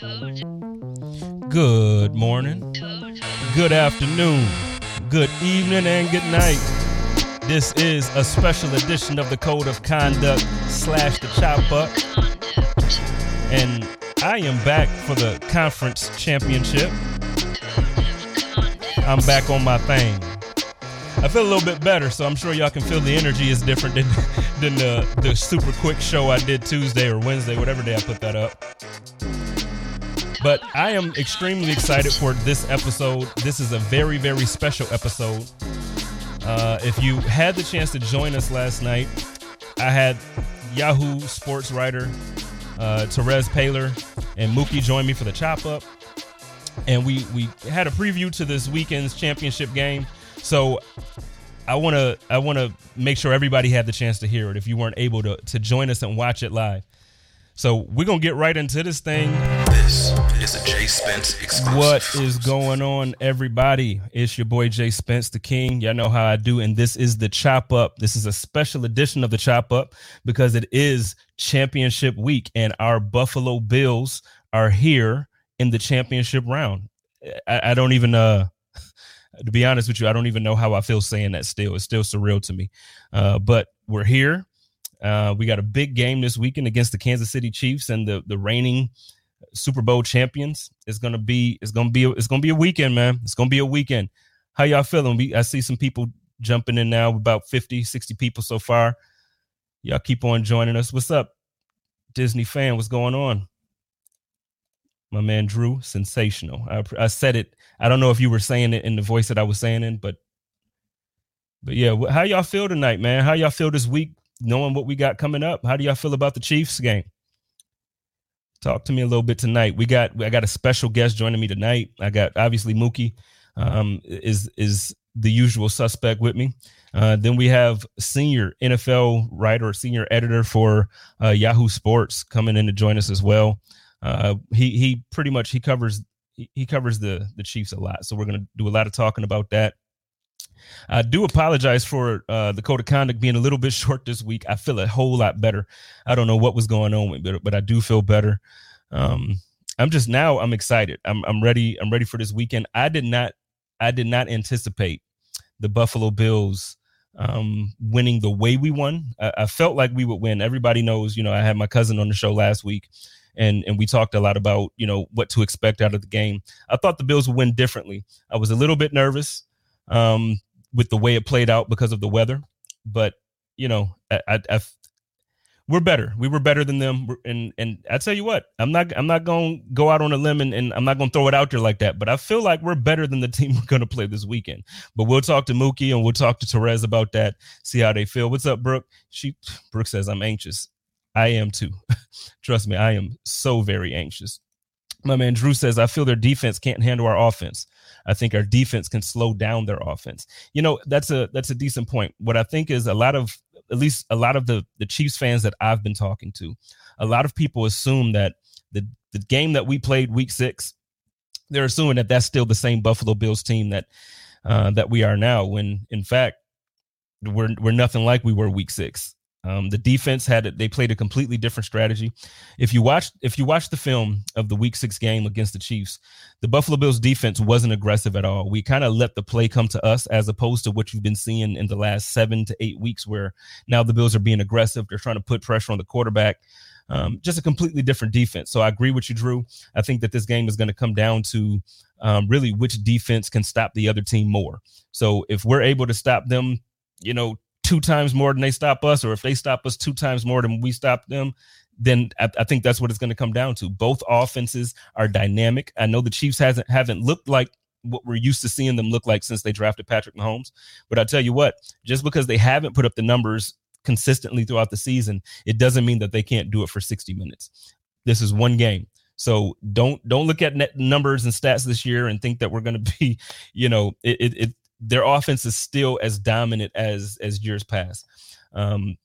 Good morning, good afternoon, good evening, and good night. This is a special edition of the Code of Conduct slash the Chop Up. And I am back for the conference championship. I'm back on my thing. I feel a little bit better, so I'm sure y'all can feel the energy is different than than the the super quick show I did Tuesday or Wednesday, whatever day I put that up. But I am extremely excited for this episode. This is a very, very special episode. Uh, if you had the chance to join us last night, I had Yahoo sports writer uh, Terez Paylor and Muki join me for the chop up. And we, we had a preview to this weekend's championship game. So I want to I want to make sure everybody had the chance to hear it if you weren't able to to join us and watch it live. So we're gonna get right into this thing. This is a Jay Spence exclusive. What is going on, everybody? It's your boy Jay Spence, the King. Y'all know how I do, and this is the Chop Up. This is a special edition of the Chop Up because it is championship week, and our Buffalo Bills are here in the championship round. I, I don't even uh to be honest with you, I don't even know how I feel saying that still. It's still surreal to me. Uh, but we're here. Uh, we got a big game this weekend against the Kansas City Chiefs and the the reigning Super Bowl champions. It's gonna be it's gonna be it's gonna be a weekend, man. It's gonna be a weekend. How y'all feeling? We I see some people jumping in now, about 50, 60 people so far. Y'all keep on joining us. What's up, Disney fan? What's going on? My man Drew, sensational. I, I said it. I don't know if you were saying it in the voice that I was saying in, but but yeah, how y'all feel tonight, man? How y'all feel this week? Knowing what we got coming up. How do y'all feel about the Chiefs game? Talk to me a little bit tonight. We got I got a special guest joining me tonight. I got obviously Muki um, is is the usual suspect with me. Uh, then we have senior NFL writer, senior editor for uh, Yahoo Sports coming in to join us as well. Uh, he he pretty much he covers he, he covers the the Chiefs a lot, so we're gonna do a lot of talking about that. I do apologize for uh, the code of conduct being a little bit short this week. I feel a whole lot better. I don't know what was going on with but I do feel better. Um, I'm just now I'm excited. I'm I'm ready. I'm ready for this weekend. I did not I did not anticipate the Buffalo Bills um, winning the way we won. I, I felt like we would win. Everybody knows, you know, I had my cousin on the show last week and and we talked a lot about you know what to expect out of the game. I thought the Bills would win differently. I was a little bit nervous. Um, with the way it played out because of the weather. But you know, I, I, I we're better. We were better than them. And and I tell you what, I'm not I'm not to go out on a limb and, and I'm not to throw it out there like that. But I feel like we're better than the team we're to play this weekend. But we'll talk to Muki and we'll talk to Terez about that. See how they feel. What's up, Brooke? She Brooke says I'm anxious. I am too. Trust me, I am so very anxious. My man Drew says I feel their defense can't handle our offense. I think our defense can slow down their offense. You know, that's a that's a decent point. What I think is a lot of at least a lot of the the Chiefs fans that I've been talking to, a lot of people assume that the the game that we played week 6, they're assuming that that's still the same Buffalo Bills team that uh, that we are now when in fact we're we're nothing like we were week 6. Um, the defense had they played a completely different strategy. If you watch if you watch the film of the Week Six game against the Chiefs, the Buffalo Bills defense wasn't aggressive at all. We kind of let the play come to us, as opposed to what you've been seeing in the last seven to eight weeks, where now the Bills are being aggressive. They're trying to put pressure on the quarterback. Um, just a completely different defense. So I agree with you, Drew. I think that this game is going to come down to um, really which defense can stop the other team more. So if we're able to stop them, you know, two times more than they stop us, or if they stop us two times more than we stop them, then I, I think that's what it's going to come down to. Both offenses are dynamic. I know the Chiefs hasn't haven't looked like what we're used to seeing them look like since they drafted Patrick Mahomes. But I tell you what, just because they haven't put up the numbers consistently throughout the season, it doesn't mean that they can't do it for 60 minutes. This is one game. So don't don't look at net numbers and stats this year and think that we're going to be, you know, it, it, their offense is still as dominant as as years past. Um,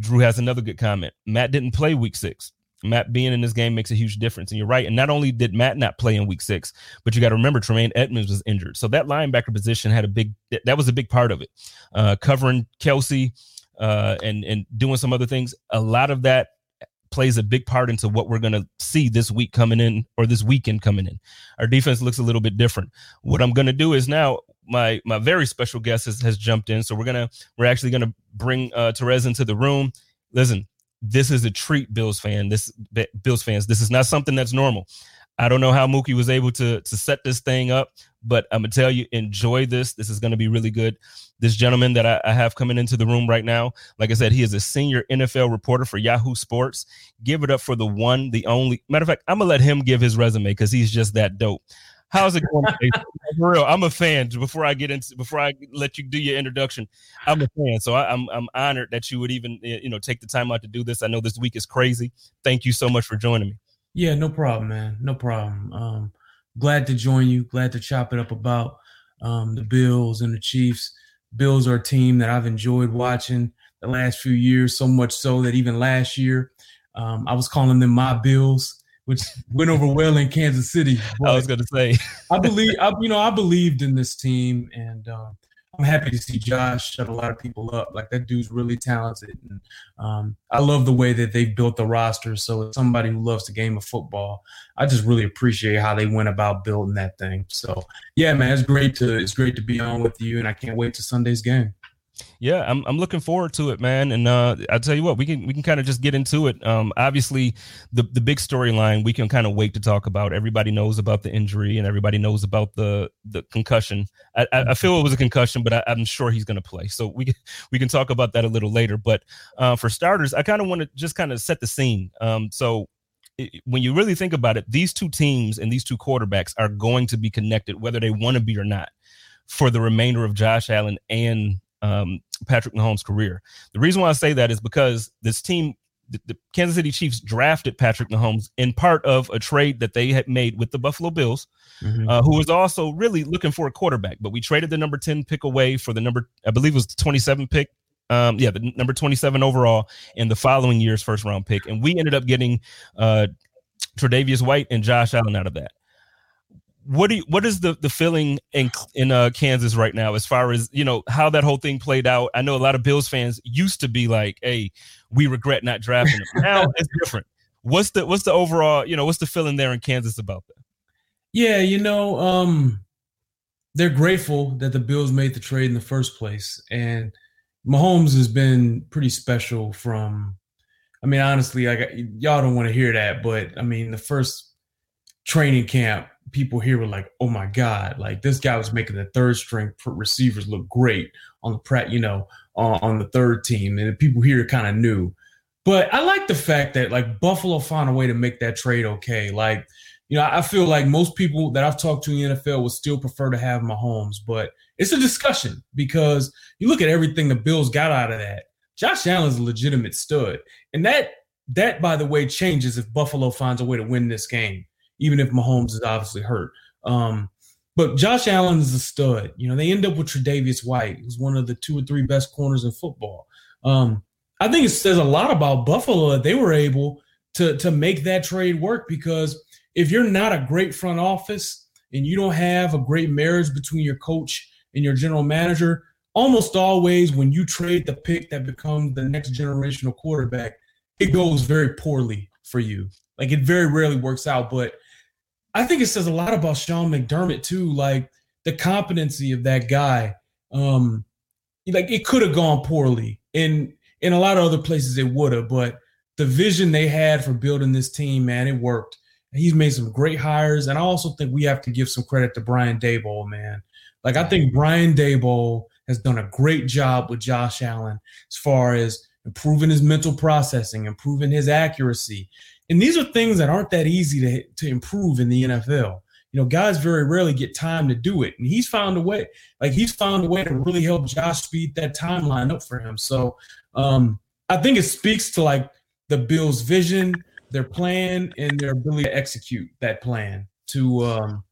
Drew has another good comment. Matt didn't play week six. Matt being in this game makes a huge difference. And you're right. And not only did Matt not play in week six, but you got to remember Tremaine Edmunds was injured. So that linebacker position had a big, that was a big part of it. Uh, covering Kelce uh, and, and doing some other things. A lot of that plays a big part into what we're going to see this week coming in or this weekend coming in. Our defense looks a little bit different. What I'm going to do is now my my very special guest has, has jumped in, so we're gonna we're actually gonna bring uh, Terez into the room. Listen, this is a treat, Bills fan. This Bills fans. This is not something that's normal. I don't know how Muki was able to to set this thing up, but I'm gonna tell you, enjoy this. This is gonna be really good. This gentleman that I, I, have coming into the room right now, like I said, he is a senior NFL reporter for Yahoo Sports. Give it up for the one, the only. Matter of fact, I'm gonna let him give his resume because he's just that dope. How's it going? for real, I'm a fan. Before I get into, before I let you do your introduction, I'm a fan. So I, I'm I'm honored that you would even you know take the time out to do this. I know this week is crazy. Thank you so much for joining me. Yeah, no problem, man. No problem. Um, glad to join you. Glad to chop it up about um, the Bills and the Chiefs. Bills are a team that I've enjoyed watching the last few years, so much so that even last year, um, I was calling them my Bills, which went over well in Kansas City. I was going to say, I believe, I, you know, I believed in this team, and um, I'm happy to see Josh shut a lot of people up. Like that dude's really talented, and um, I love the way that they built the roster. So, as somebody who loves the game of football, I just really appreciate how they went about building that thing. So, yeah, man, it's great to it's great to be on with you, and I can't wait to Sunday's game. Yeah, I'm I'm looking forward to it, man. And uh, I tell you what, we can we can kind of just get into it. Um, obviously, the the big storyline we can kind of wait to talk about. Everybody knows about the injury, and everybody knows about the the concussion. I, I feel it was a concussion, but I, am sure he's going to play. So we we can talk about that a little later. But uh, for starters, I kind of want to just kind of set the scene. Um, so when you really think about it, these two teams and these two quarterbacks are going to be connected, whether they want to be or not, for the remainder of Josh Allen and um, Patrick Mahomes' career. The reason why I say that is because this team, the, the, Kansas City Chiefs, drafted Patrick Mahomes in part of a trade that they had made with the Buffalo Bills, mm-hmm. uh, who was also really looking for a quarterback. But we traded the number 10 pick away for the number, I believe it was the 27 pick. Um, yeah, the number 27 overall in the following year's first round pick. And we ended up getting uh, Tre'Davious White and Josh Allen out of that what do you, what is the the feeling in in uh, Kansas right now as far as you know how that whole thing played out? I know a lot of Bills fans used to be like, "Hey, we regret not drafting him." Now it's different. What's the what's the overall you know what's the feeling there in Kansas about that? Yeah, you know, um, they're grateful that the Bills made the trade in the first place, and Mahomes has been pretty special. From, I mean, honestly, like y'all don't want to hear that, but I mean, the first training camp people here were like, "Oh my god!" Like this guy was making the third string receivers look great on the prat, you know, on, on the third team, and people here kind of knew. But I like the fact that like Buffalo found a way to make that trade okay. Like, you know, I feel like most people that I've talked to in the NFL would still prefer to have Mahomes, but it's a discussion because you look at everything the Bills got out of that. Josh Allen's a legitimate stud, and that that by the way changes if Buffalo finds a way to win this game even if Mahomes is obviously hurt. Um, but Josh Allen is a stud. You know, they end up with Tre'Davious White, who's one of the two or three best corners in football. Um, I think it says a lot about Buffalo that they were able to to make that trade work because if you're not a great front office and you don't have a great marriage between your coach and your general manager, almost always when you trade the pick that becomes the next generational quarterback, it goes very poorly for you. Like it very rarely works out. But I think it says a lot about Sean McDermott too, like the competency of that guy. Um, like it could have gone poorly, and in a lot of other places it would have, but the vision they had for building this team, man, it worked. He's made some great hires, and I also think we have to give some credit to Brian Daboll, man. Like I think Brian Daboll has done a great job with Josh Allen as far as improving his mental processing, improving his accuracy, and these are things that aren't that easy to, to improve in the NFL. You know, guys very rarely get time to do it. And he's found a way, like he's found a way to really help Josh speed that timeline up for him. So um, I think it speaks to like the Bills' vision, their plan, and their ability to execute that plan to um,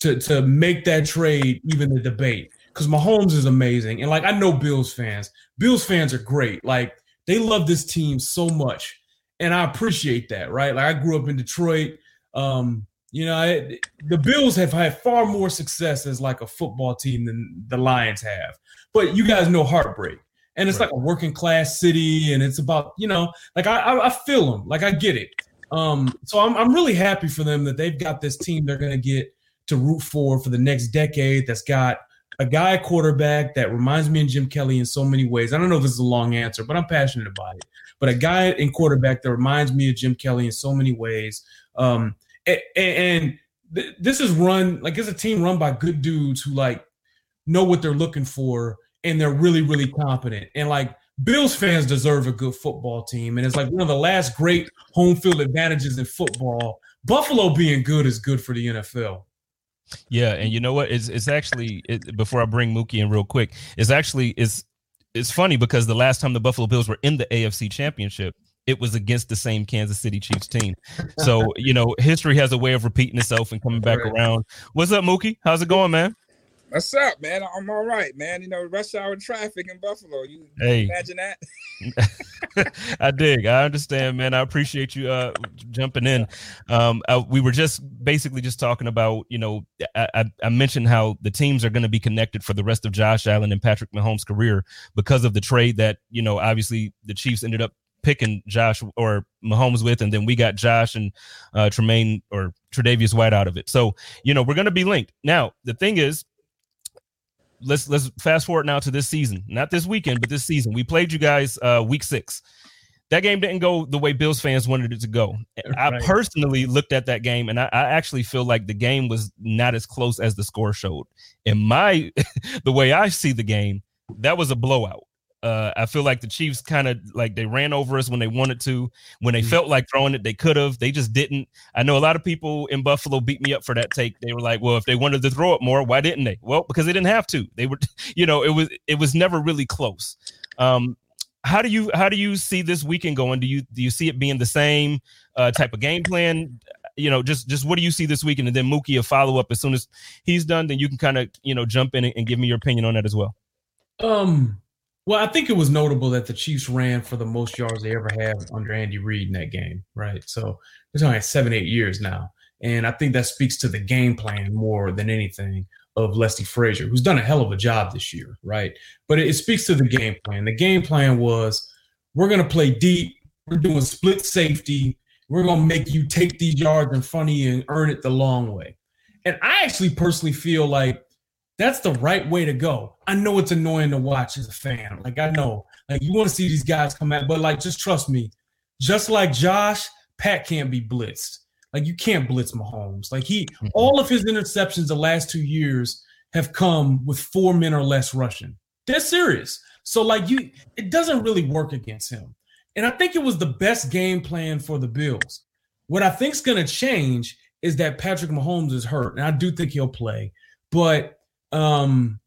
to to make that trade even the debate. Because Mahomes is amazing. And like I know Bills fans. Bills fans are great. Like they love this team so much and I appreciate that, right? Like I grew up in Detroit. Um, you know, I, the Bills have had far more success as like a football team than the Lions have. But you guys know heartbreak. and it's right. like a working class city, and it's about you know, like I, I, I feel them, like I get it. Um, so I'm I'm really happy for them that they've got this team they're gonna get to root for for the next decade. That's got a guy quarterback that reminds me of Jim Kelly in so many ways. I don't know if this is a long answer, but I'm passionate about it. But a guy in quarterback that reminds me of Jim Kelly in so many ways. Um, and, and th- this is run like it's a team run by good dudes who like know what they're looking for and they're really really competent and like Bills fans deserve a good football team, and it's like one of the last great home field advantages in football. Buffalo being good is good for the NFL. Yeah, and you know what? It's it's actually it, before I bring Muki in real quick. It's actually it's it's funny because the last time the Buffalo Bills were in the AFC Championship, it was against the same Kansas City Chiefs team. So you know, history has a way of repeating itself and coming back around. What's up, Muki? How's it going, man? What's up, man? I'm all right, man. You know, rush hour traffic in Buffalo. You hey. imagine that? I dig. I understand, man. I appreciate you uh, jumping in. Um, I, we were just basically just talking about, you know, I, I mentioned how the teams are going to be connected for the rest of Josh Allen and Patrick Mahomes' career because of the trade that, you know, obviously the Chiefs ended up picking Josh or Mahomes with, and then we got Josh and uh, Tremaine or Tre'Davious White out of it. So, you know, we're going to be linked. Now, the thing is, let's let's fast forward now to this season, not this weekend, but this season. We played you guys uh, week six. That game didn't go the way Bills fans wanted it to go. Right. I personally looked at that game, and I, I, actually feel like the game was not as close as the score showed. In my the way I see the game, that was a blowout. Uh, I feel like the Chiefs kind of like they ran over us when they wanted to. When they mm-hmm. felt like throwing it, they could have. They just didn't. I know a lot of people in Buffalo beat me up for that take. They were like, "Well, if they wanted to throw it more, why didn't they?" Well, because they didn't have to. They were, you know, it was it was never really close. Um, how do you how do you see this weekend going? Do you do you see it being the same uh, type of game plan? You know, just just what do you see this weekend? And then Muki a follow up as soon as he's done. Then you can kind of you know jump in and, and give me your opinion on that as well. Um well, I think it was notable that the Chiefs ran for the most yards they ever have under Andy Reid in that game, right? So it's only seven, eight years now. And I think that speaks to the game plan more than anything of Leslie Frazier, who's done a hell of a job this year, right? But it, it speaks to the game plan. The game plan was we're going to play deep, we're doing split safety, we're going to make you take these yards in front of you and earn it the long way. And I actually personally feel like that's the right way to go. I know it's annoying to watch as a fan. Like I know, like you want to see these guys come out, but like just trust me. Just like Josh, Pat can't be blitzed. Like you can't blitz Mahomes. Like he, all of his interceptions the last two years have come with four men or less rushing. They're serious. So like you, it doesn't really work against him. And I think it was the best game plan for the Bills. What I think's going to change is that Patrick Mahomes is hurt, and I do think he'll play. But um,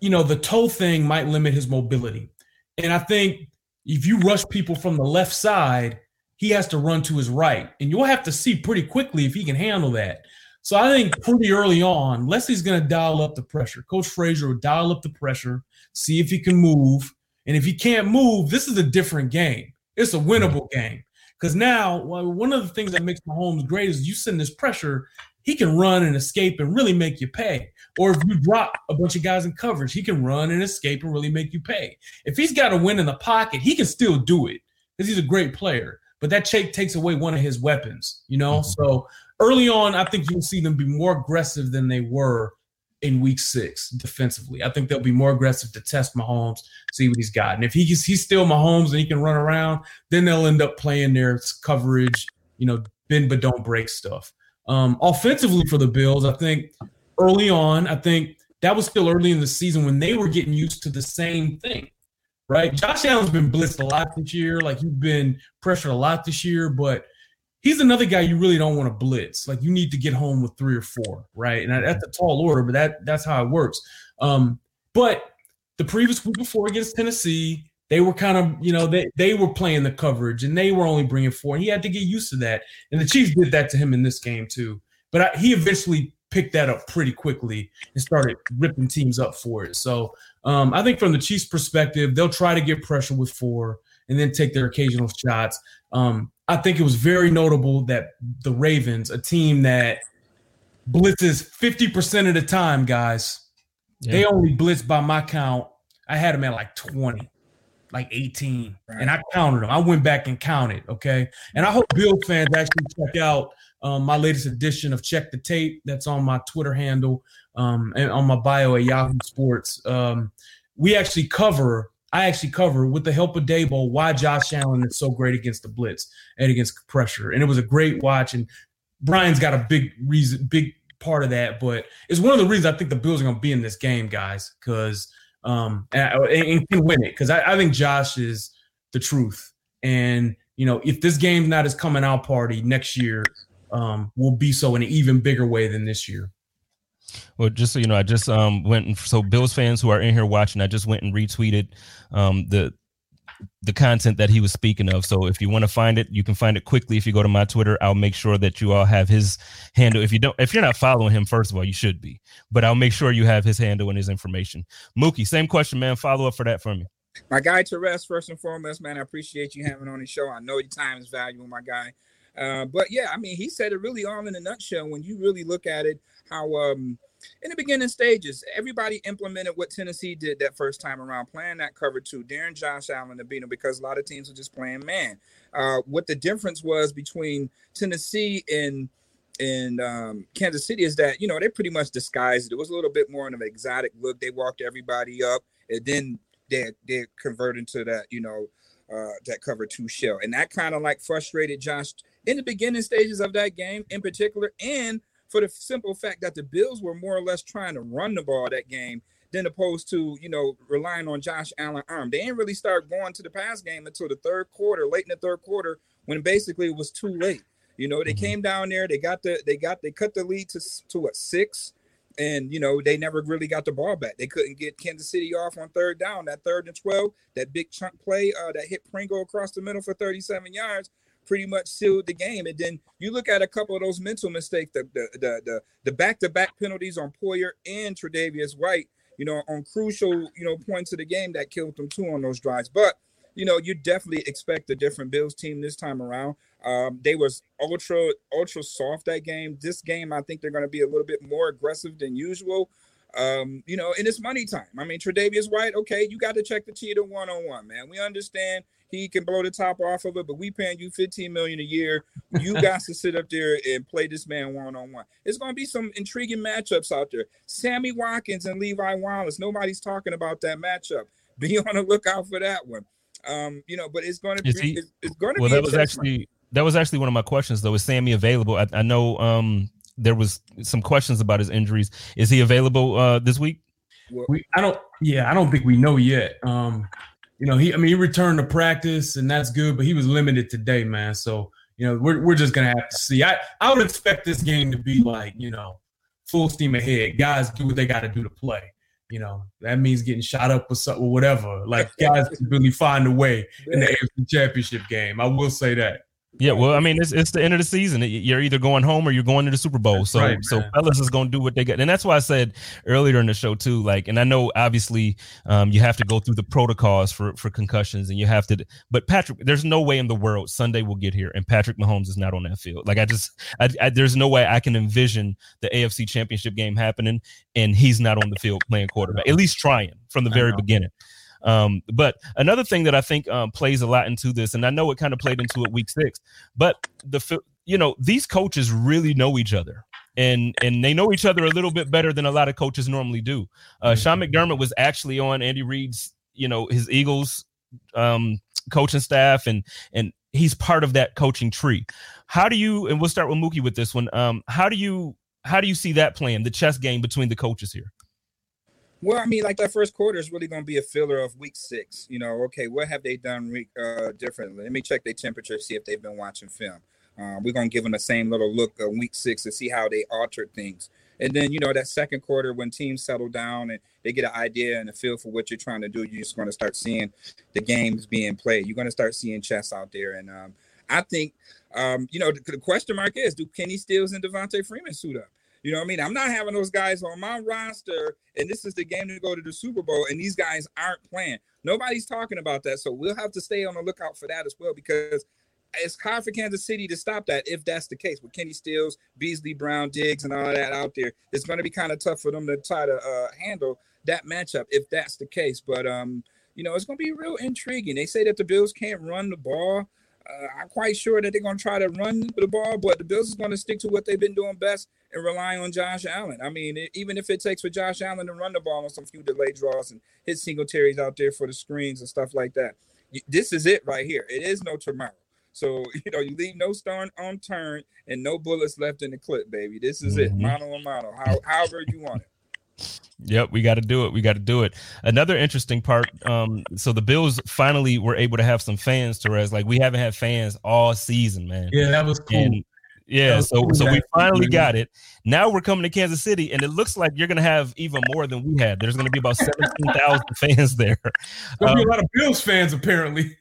you know, the toe thing might limit his mobility. And I think if you rush people from the left side, he has to run to his right. And you'll have to see pretty quickly if he can handle that. So I think pretty early on, Leslie's going to dial up the pressure. Coach Frazier will dial up the pressure, see if he can move. And if he can't move, this is a different game. It's a winnable game. Because now, one of the things that makes Mahomes great is you send this pressure, he can run and escape and really make you pay. Or if you drop a bunch of guys in coverage, he can run and escape and really make you pay. If he's got a win in the pocket, he can still do it because he's a great player. But that check takes away one of his weapons, you know? Mm-hmm. So early on, I think you'll see them be more aggressive than they were in week six defensively. I think they'll be more aggressive to test Mahomes, see what he's got. And if he's he's still Mahomes and he can run around, then they'll end up playing their coverage, you know, bend but don't break stuff. Um, offensively for the Bills, I think early on, I think that was still early in the season when they were getting used to the same thing, right? Josh Allen's been blitzed a lot this year. Like he's been pressured a lot this year, but he's another guy you really don't want to blitz. Like you need to get home with three or four, right? And that's a tall order, but that that's how it works. Um, but the previous week before against Tennessee, they were kind of, you know, they, they were playing the coverage and they were only bringing four. And he had to get used to that. And the Chiefs did that to him in this game, too. But I, he eventually picked that up pretty quickly and started ripping teams up for it. So um, I think from the Chiefs' perspective, they'll try to get pressure with four and then take their occasional shots. Um, I think it was very notable that the Ravens, a team that blitzes 50% of the time, guys, yeah. they only blitz by my count I had them at like 20, like 18, right. and I counted them. I went back and counted. Okay, and I hope Bill fans actually check out um, my latest edition of Check the Tape. That's on my Twitter handle um, and on my bio at Yahoo Sports. Um, we actually cover. I actually cover with the help of Daboll why Josh Allen is so great against the blitz and against pressure, and it was a great watch. And Brian's got a big reason, big part of that, but it's one of the reasons I think the Bills are going to be in this game, guys, because um, and, and, can win it because I, I think Josh is the truth. And you know, if this game's not his coming out party next year, um, will be so in an even bigger way than this year. Well, just so you know, I just um went and so Bills fans who are in here watching, I just went and retweeted um the the content that he was speaking of. So if you want to find it, you can find it quickly if you go to my Twitter. I'll make sure that you all have his handle. If you don't, if you're not following him, first of all, you should be. But I'll make sure you have his handle and his information. Muki, same question, man. Follow up for that for me. My guy Terez, first and foremost, man. I appreciate you having on the show. I know your time is valuable, my guy. Uh, but yeah, I mean, he said it really all in a nutshell. When you really look at it, how um in the beginning stages, everybody implemented what Tennessee did that first time around, playing that cover two, daring Josh Allen to beat him because a lot of teams were just playing man. Uh, what the difference was between Tennessee and in um, Kansas City is that you know they pretty much disguised it. It was a little bit more of an exotic look. They walked everybody up, and then they they converted into that you know uh, that cover two shell, and that kind of like frustrated Josh in the beginning stages of that game in particular, and for the simple fact that the Bills were more or less trying to run the ball that game than opposed to, you know, relying on Josh Allen arm. They didn't really start going to the pass game until the third quarter, late in the third quarter, when basically it was too late. You know, they mm-hmm. came down there, they got the they got they cut the lead to to what six, and you know they never really got the ball back. They couldn't get Kansas City off on third down. That third and twelve, that big chunk play uh, that hit Pringle across the middle for thirty seven yards pretty much sealed the game. And then you look at a couple of those mental mistakes, the the the the, back-to-back penalties on Poyer and Tre'Davious White, you know, on crucial, you know, points of the game that killed them too on those drives. But you know, you definitely expect a different Bills team this time around. Um, they was ultra ultra soft that game. This game, I think they're going to be a little bit more aggressive than usual. Um, you know, and it's money time. I mean, Tre'Davious White, okay, you got to check the cheetah one on one, man. We understand he can blow the top off of it, but we paying you 15 million a year. You got to sit up there and play this man one on one. It's going to be some intriguing matchups out there. Sammy Watkins and Levi Wallace. Nobody's talking about that matchup. Be on the lookout for that one. Um, you know, but it's going to be. He, it's, it's, going to well, be. Well, that was actually that was actually one of my questions though. Is Sammy available? I, I know um there was some questions about his injuries. Is he available uh this week? We, I don't. Yeah, I don't think we know yet. Um, you know, he I mean he returned to practice and that's good, but he was limited today, man. So, you know, we're we're just gonna have to see. I, I would expect this game to be like, you know, full steam ahead. Guys do what they gotta do to play. You know, that means getting shot up or something, or whatever. Like guys can really find a way in the AFC championship game. I will say that. Yeah, well, I mean, it's it's the end of the season. You're either going home or you're going to the Super Bowl. So, right, so fellas is going to do what they got, and that's why I said earlier in the show too. Like, and I know obviously um, you have to go through the protocols for for concussions, and you have to. But Patrick, there's no way in the world Sunday will get here, and Patrick Mahomes is not on that field. Like, I just, I, I, there's no way I can envision the AFC Championship game happening, and he's not on the field playing quarterback, at least trying from the very beginning. Um, but another thing that I think um, plays a lot into this, and I know it kind of played into it week six, but the you know these coaches really know each other. And and they know each other a little bit better than a lot of coaches normally do. Uh, mm-hmm. Sean McDermott was actually on Andy Reid's, you know, his Eagles um, coaching staff, and and he's part of that coaching tree. How do you? And we'll start with Muki with this one. Um, how do you how do you see that playing the chess game between the coaches here? Well, I mean, like that first quarter is really going to be a filler of week six. You know, okay, what have they done re- uh, differently? Let me check their temperature, see if they've been watching film. Uh, we're going to give them the same little look of week six to see how they altered things. And then, you know, that second quarter when teams settle down and they get an idea and a feel for what you're trying to do, you're just going to start seeing the games being played. You're going to start seeing chess out there. And um, I think, um, you know, the, the, question mark is do Kenny Stills and Devonta Freeman suit up? You know what I mean? I'm not having those guys on my roster, and this is the game to go to the Super Bowl, and these guys aren't playing. Nobody's talking about that, so we'll have to stay on the lookout for that as well because it's hard for Kansas City to stop that if that's the case with Kenny Stills, Beasley, Brown, Diggs, and all that out there. It's going to be kind of tough for them to try to uh, handle that matchup if that's the case. But um, you know, it's going to be real intriguing. They say that the Bills can't run the ball. Uh, I'm quite sure that they're going to try to run the ball, but the Bills is going to stick to what they've been doing best and rely on Josh Allen. I mean, it, even if it takes for Josh Allen to run the ball on some few delay draws and hit Singletaries out there for the screens and stuff like that, this is it right here. It is no tomorrow. So you know, you leave no stone unturned and no bullets left in the clip, baby. This is mm-hmm. it, mano a mano. How, however you want it. Yep, we got to do it. We got to do it. Another interesting part. Um, so the Bills finally were able to have some fans. Terez, like we haven't had fans all season, man. Yeah, that was cool. And, yeah, so cool. so we finally got it. Now we're coming to Kansas City, and it looks like you're gonna have even more than we had. There's gonna be about seventeen thousand fans there. There'll um, be a um, lot of Bills fans, apparently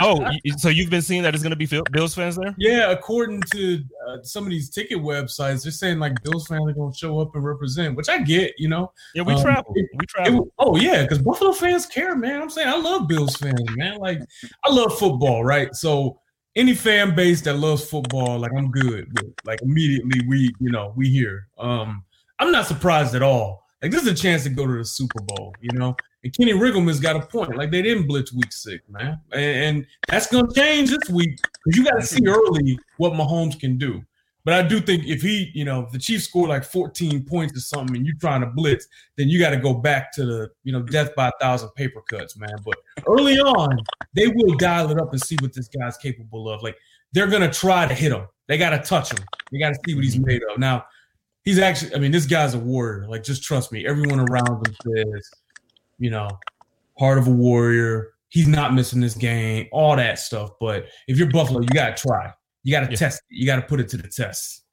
oh, so you've been seeing that it's going to be Bills fans there? Yeah, according to uh, some of these ticket websites, they're saying like Bills fans are going to show up and represent, which I get. You know. Yeah, we um, travel. It, we travel. It, oh yeah, because Buffalo fans care, man. I'm saying I love Bills fans, man. Like I love football, right? So any fan base that loves football, like I'm good with. Like immediately, we you know we here. Um, I'm not surprised at all. Like this is a chance to go to the Super Bowl, you know. And Kenny Riggleman's got a point. Like they didn't blitz week six, man, and, and that's gonna change this week because you got to see early what Mahomes can do. But I do think if he, you know, if the Chiefs score like 14 points or something, and you're trying to blitz, then you got to go back to the, you know, death by a thousand paper cuts, man. But early on, they will dial it up and see what this guy's capable of. Like they're gonna try to hit him. They got to touch him. They got to see what he's mm-hmm. made of. Now, he's actually. I mean, this guy's a warrior. Like, just trust me. Everyone around him says you know, heart of a warrior. He's not missing this game, all that stuff. But if you're Buffalo, you got to try. You got to yeah. test it. You got to put it to the test.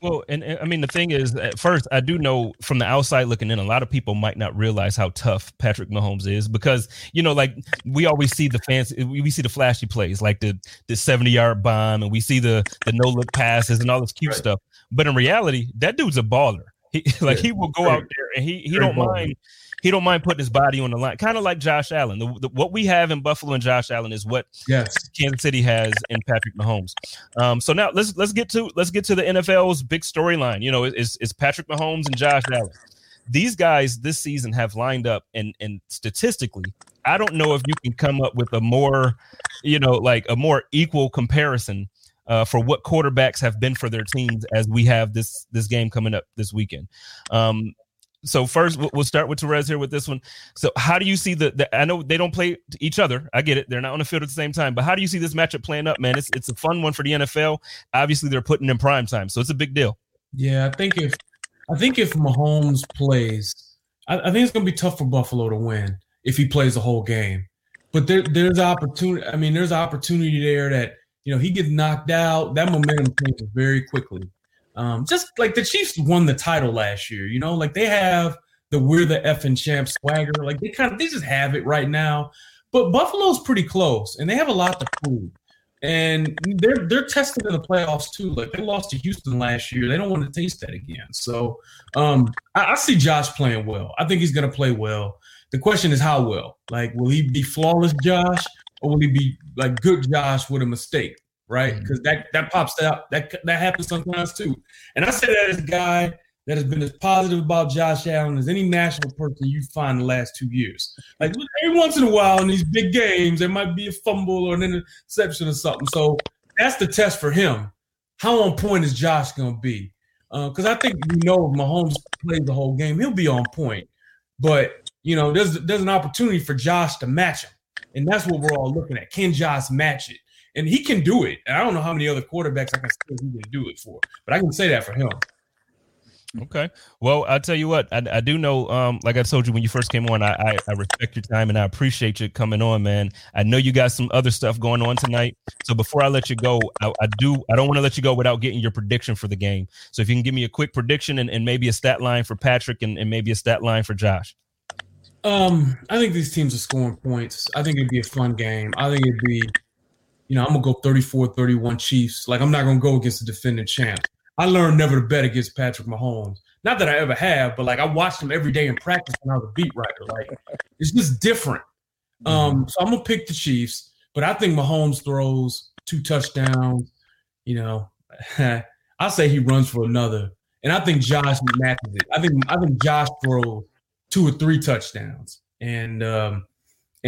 Well, and, and, I mean, the thing is, at first, I do know from the outside looking in, a lot of people might not realize how tough Patrick Mahomes is because, you know, like we always see the fancy, we see the flashy plays like the the 70 yard bomb and we see the the no look passes and all this cute right. stuff. But in reality, that dude's a baller. He, like, yeah. he will go out there and he, he don't mind he don't mind putting his body on the line, kind of like Josh Allen. The, the, what we have in Buffalo and Josh Allen is what yes. Kansas City has in Patrick Mahomes. Um, so now let's let's get to let's get to the NFL's big storyline. You know, is is Patrick Mahomes and Josh Allen. These guys this season have lined up, and and statistically, I don't know if you can come up with a more, you know, like a more equal comparison uh, for what quarterbacks have been for their teams as we have this this game coming up this weekend. Um, so first we'll start with Terez here with this one. So how do you see the, the I know they don't play each other. I get it. They're not on the field at the same time, but how do you see this matchup playing up, man? It's it's a fun one for the NFL. Obviously they're putting in prime time, so it's a big deal. Yeah, I think if I think if Mahomes plays, I, I think it's gonna be tough for Buffalo to win if he plays the whole game. But there, there's opportunity. I mean, there's opportunity there that you know he gets knocked out. That momentum changes very quickly. Um, just like the Chiefs won the title last year, you know, like they have the we're the effing champ swagger. Like they kind of they just have it right now. But Buffalo's pretty close and they have a lot to prove. And they're they're tested in the playoffs too. Like they lost to Houston last year. They don't want to taste that again. So um, I, I see Josh playing well. I think he's gonna play well. The question is how well. Like, will he be flawless Josh or will he be like good Josh with a mistake? Right? Because mm-hmm. that that pops out that that happens sometimes too. And I say that as a guy that has been as positive about Josh Allen as any national person you find the last two years. Like every once in a while in these big games, there might be a fumble or an interception or something. So that's the test for him. How on point is Josh going to be? Because uh, I think we know if Mahomes plays the whole game, he'll be on point. But you know, there's there's an opportunity for Josh to match him, and that's what we're all looking at. Can Josh match it? And he can do it. And I don't know how many other quarterbacks I can say he can do it for, but I can say that for him. Okay. Well, I'll tell you what, I, I do know, um, like I told you when you first came on, I, I, I, respect your time and I appreciate you coming on, man. I know you got some other stuff going on tonight. So before I let you go, I, I do, I don't want to let you go without getting your prediction for the game. So if you can give me a quick prediction and, and maybe a stat line for Patrick and, and maybe a stat line for Josh. Um, I think these teams are scoring points. I think it'd be a fun game. I think it'd be you know, I'm gonna go 34 31 Chiefs. Like I'm not gonna go against the defending champ. I learned never to bet against Patrick Mahomes. Not that I ever have, but like I watched him every day in practice when I was a beat writer. Like it's just different. Um, mm-hmm. so I'm gonna pick the Chiefs, but I think Mahomes throws two touchdowns. You know, I say he runs for another, and I think Josh matches it. I think I think Josh throws two or three touchdowns. And um,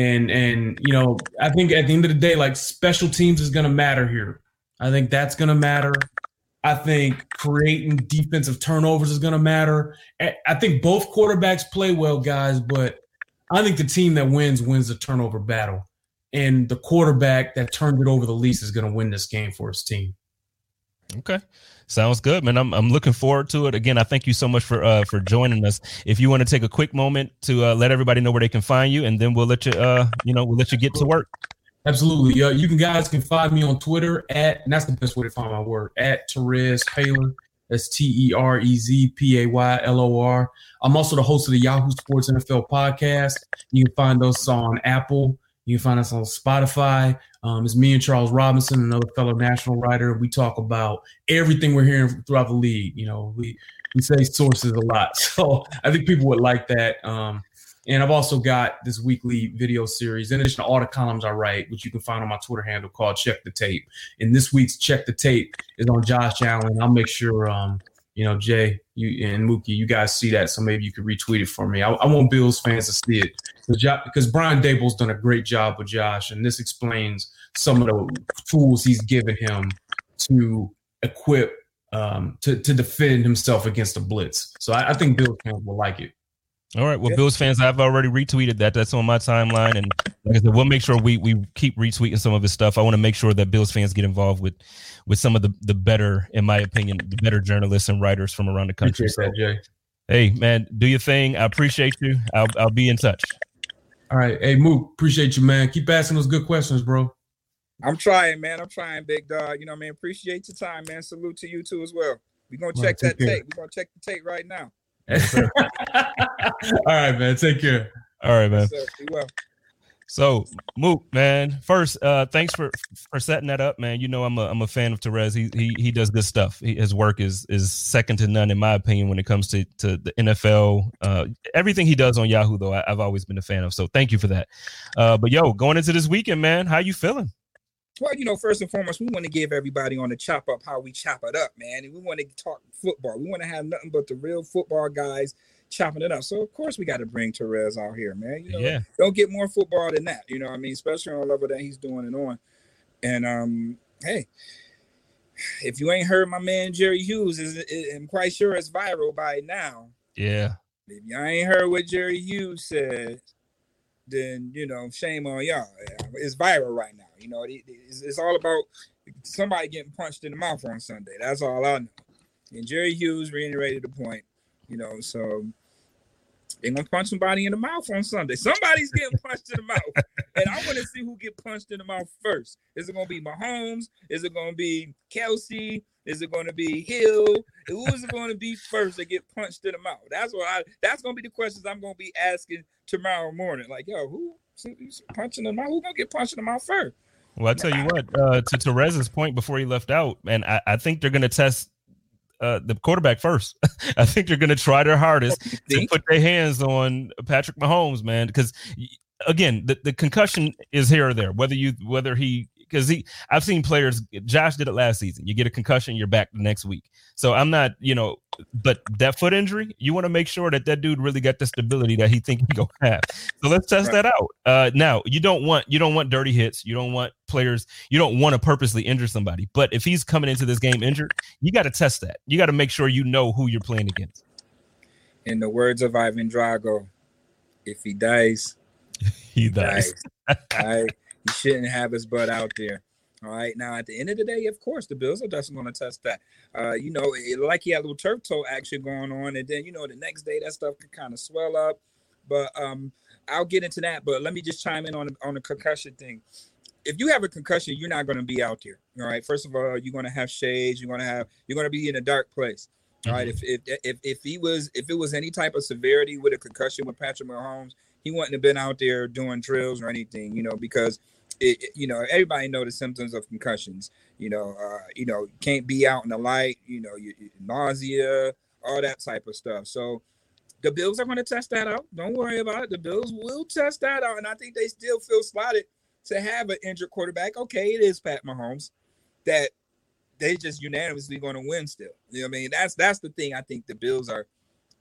and and you know, I think at the end of the day, like special teams is going to matter here. I think that's going to matter. I think creating defensive turnovers is going to matter. I think both quarterbacks play well, guys, but I think the team that wins wins the turnover battle, and the quarterback that turned it over the least is going to win this game for his team. Okay. Sounds good, man. I'm I'm looking forward to it. Again, I thank you so much for uh for joining us. If you want to take a quick moment to uh, let everybody know where they can find you, and then we'll let you uh you know we'll let you get to work. Absolutely. Uh, you can guys can find me on Twitter at and that's the best way to find my work at Terez Paylor. That's T E R E Z P A Y L O R. I'm also the host of the Yahoo Sports NFL podcast. You can find us on Apple. You can find us on Spotify. Um, it's me and Charles Robinson, another fellow national writer. We talk about everything we're hearing throughout the league. You know, we we say sources a lot, so I think people would like that. Um, and I've also got this weekly video series, in addition to all the columns I write, which you can find on my Twitter handle called Check the Tape. And this week's Check the Tape is on Josh Allen. I'll make sure, um, you know, Jay you and Muki, you guys see that, so maybe you could retweet it for me. I, I want Bills fans to see it because Brian Daboll's done a great job with Josh, and this explains some of the tools he's given him to equip um, to to defend himself against the blitz. So I, I think Bills fans will like it. All right. Well, Bills fans, I've already retweeted that. That's on my timeline, and like I said, we'll make sure we we keep retweeting some of his stuff. I want to make sure that Bills fans get involved with with some of the the better, in my opinion, the better journalists and writers from around the country. Appreciate that, Jay. Hey, man, do your thing. I appreciate you. I'll I'll be in touch. All right. Hey, Mook, appreciate you, man. Keep asking those good questions, bro. I'm trying, man. I'm trying, big dog. You know, I man. Appreciate your time, man. Salute to you too as well. We're gonna check that care. tape. We're gonna check the tape right now. All right, man. Take care. All right, man. Yes, well. So, Mook, man, first, uh, thanks for for setting that up, man. You know, I'm a I'm a fan of Terez. He he he does good stuff. He, his work is is second to none, in my opinion, when it comes to to the NFL. Uh, everything he does on Yahoo, though, I, have always been a fan of. So, thank you for that. Uh, but yo, going into this weekend, man, how you feeling? Well, you know, first and foremost, we want to give everybody on the chop up how we chop it up, man. And we want to talk football. We want to have nothing but the real football guys chopping it up. So of course we got to bring Terez out here, man. You know, yeah. don't get more football than that. You know, I mean, especially on the level that he's doing and on. And um, hey, if you ain't heard my man Jerry Hughes, is, is I'm quite sure it's viral by now. Yeah. If y'all ain't heard what Jerry Hughes said, then you know, shame on y'all. It's viral right now. You know, it, it's, it's, all about somebody getting punched in the mouth on Sunday. That's all I know. And Jerry Hughes reiterated the point. You know, so they're gonna punch somebody in the mouth on Sunday. Somebody's getting punched in the mouth, and I want to see who get punched in the mouth first. Is it gonna be Mahomes? Is it gonna be Kelce? Is it gonna be Hill? Who is it gonna be first to get punched in the mouth? That's what I. That's gonna be the questions I'm gonna be asking tomorrow morning. Like, yo, who punching in the mouth? Who gonna get punched in the mouth first? Well, I tell you what, uh, to Terez's point before he left out, and I, I think they're going to test uh, the quarterback first. I think they're going to try their hardest to put their hands on Patrick Mahomes, man, because again, the, the concussion is here or there. Whether you whether he because he I've seen players. Josh did it last season. You get a concussion, you're back the next week. So I'm not, you know, but that foot injury, you want to make sure that that dude really got the stability that he think he gonna have. So let's test right. that out. Uh, now you don't want you don't want dirty hits. You don't want players. You don't want to purposely injure somebody. But if he's coming into this game injured, you got to test that. You got to make sure you know who you're playing against. In the words of Ivan Drago, if he dies, he, he dies. dies. right? He shouldn't have his butt out there. All right. Now, at the end of the day, of course, the Bills are definitely going to test that. Uh, you know, it, like he had a little turf toe action going on, and then you know the next day that stuff could kind of swell up. But um, I'll get into that. But let me just chime in on on the concussion thing. If you have a concussion, you're not going to be out there. All right. First of all, you're going to have shades. You're going to have. You're going to be in a dark place. All right. Mm-hmm. If, if if if he was if it was any type of severity with a concussion with Patrick Mahomes, he wouldn't have been out there doing drills or anything. You know, because it, you know, everybody know the symptoms of concussions. You know, uh, you know, can't be out in the light. You know, you, you, nausea, all that type of stuff. So the Bills are going to test that out. Don't worry about it. The Bills will test that out, and I think they still feel slotted to have an injured quarterback. Okay, it is Pat Mahomes that they just unanimously going to win still. You know what I mean? That's that's the thing I think the Bills are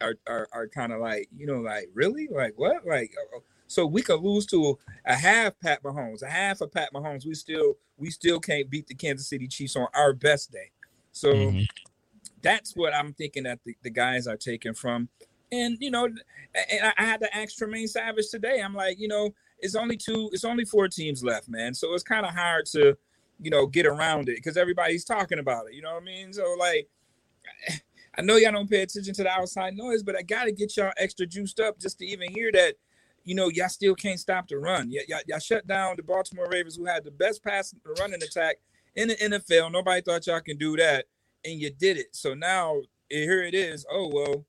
are are, are kind of like, you know, like really, like what, like. Uh, so we could lose to a half Pat Mahomes, a half of Pat Mahomes. We still we still can't beat the Kansas City Chiefs on our best day. So mm-hmm. that's what I'm thinking that the, the guys are taking from. And you know, and I had to ask Tremaine Savage today. I'm like, you know, it's only two, it's only four teams left, man. So it's kind of hard to, you know, get around it because everybody's talking about it. You know what I mean? So like, I know y'all don't pay attention to the outside noise, but I gotta get y'all extra juiced up just to even hear that you know, y'all still can't stop the run. Y- y'all, y'all shut down the Baltimore Ravens, who had the best pass running attack in the NFL. Nobody thought y'all can do that, and you did it. So now eh, here it is. Oh well,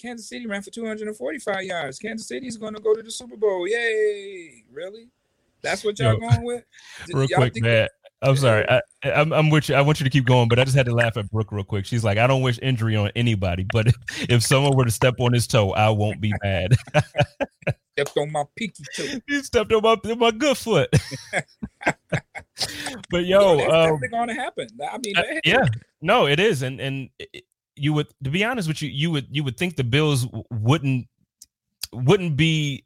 Kansas City ran for 245 yards. Kansas City is going to go to the Super Bowl. Yay! Really? That's what y'all Yo, going with? Real quick, think- man. I'm sorry. I, I'm, I'm with you. I want you to keep going, but I just had to laugh at Brooke real quick. She's like, I don't wish injury on anybody, but if, if someone were to step on his toe, I won't be mad. stepped on my pinky toe. He stepped on my my good foot. but yo, yeah, that's um, going to happen. I mean, uh, yeah, no, it is, and and it, you would, to be honest with you, you would you would think the Bills wouldn't wouldn't be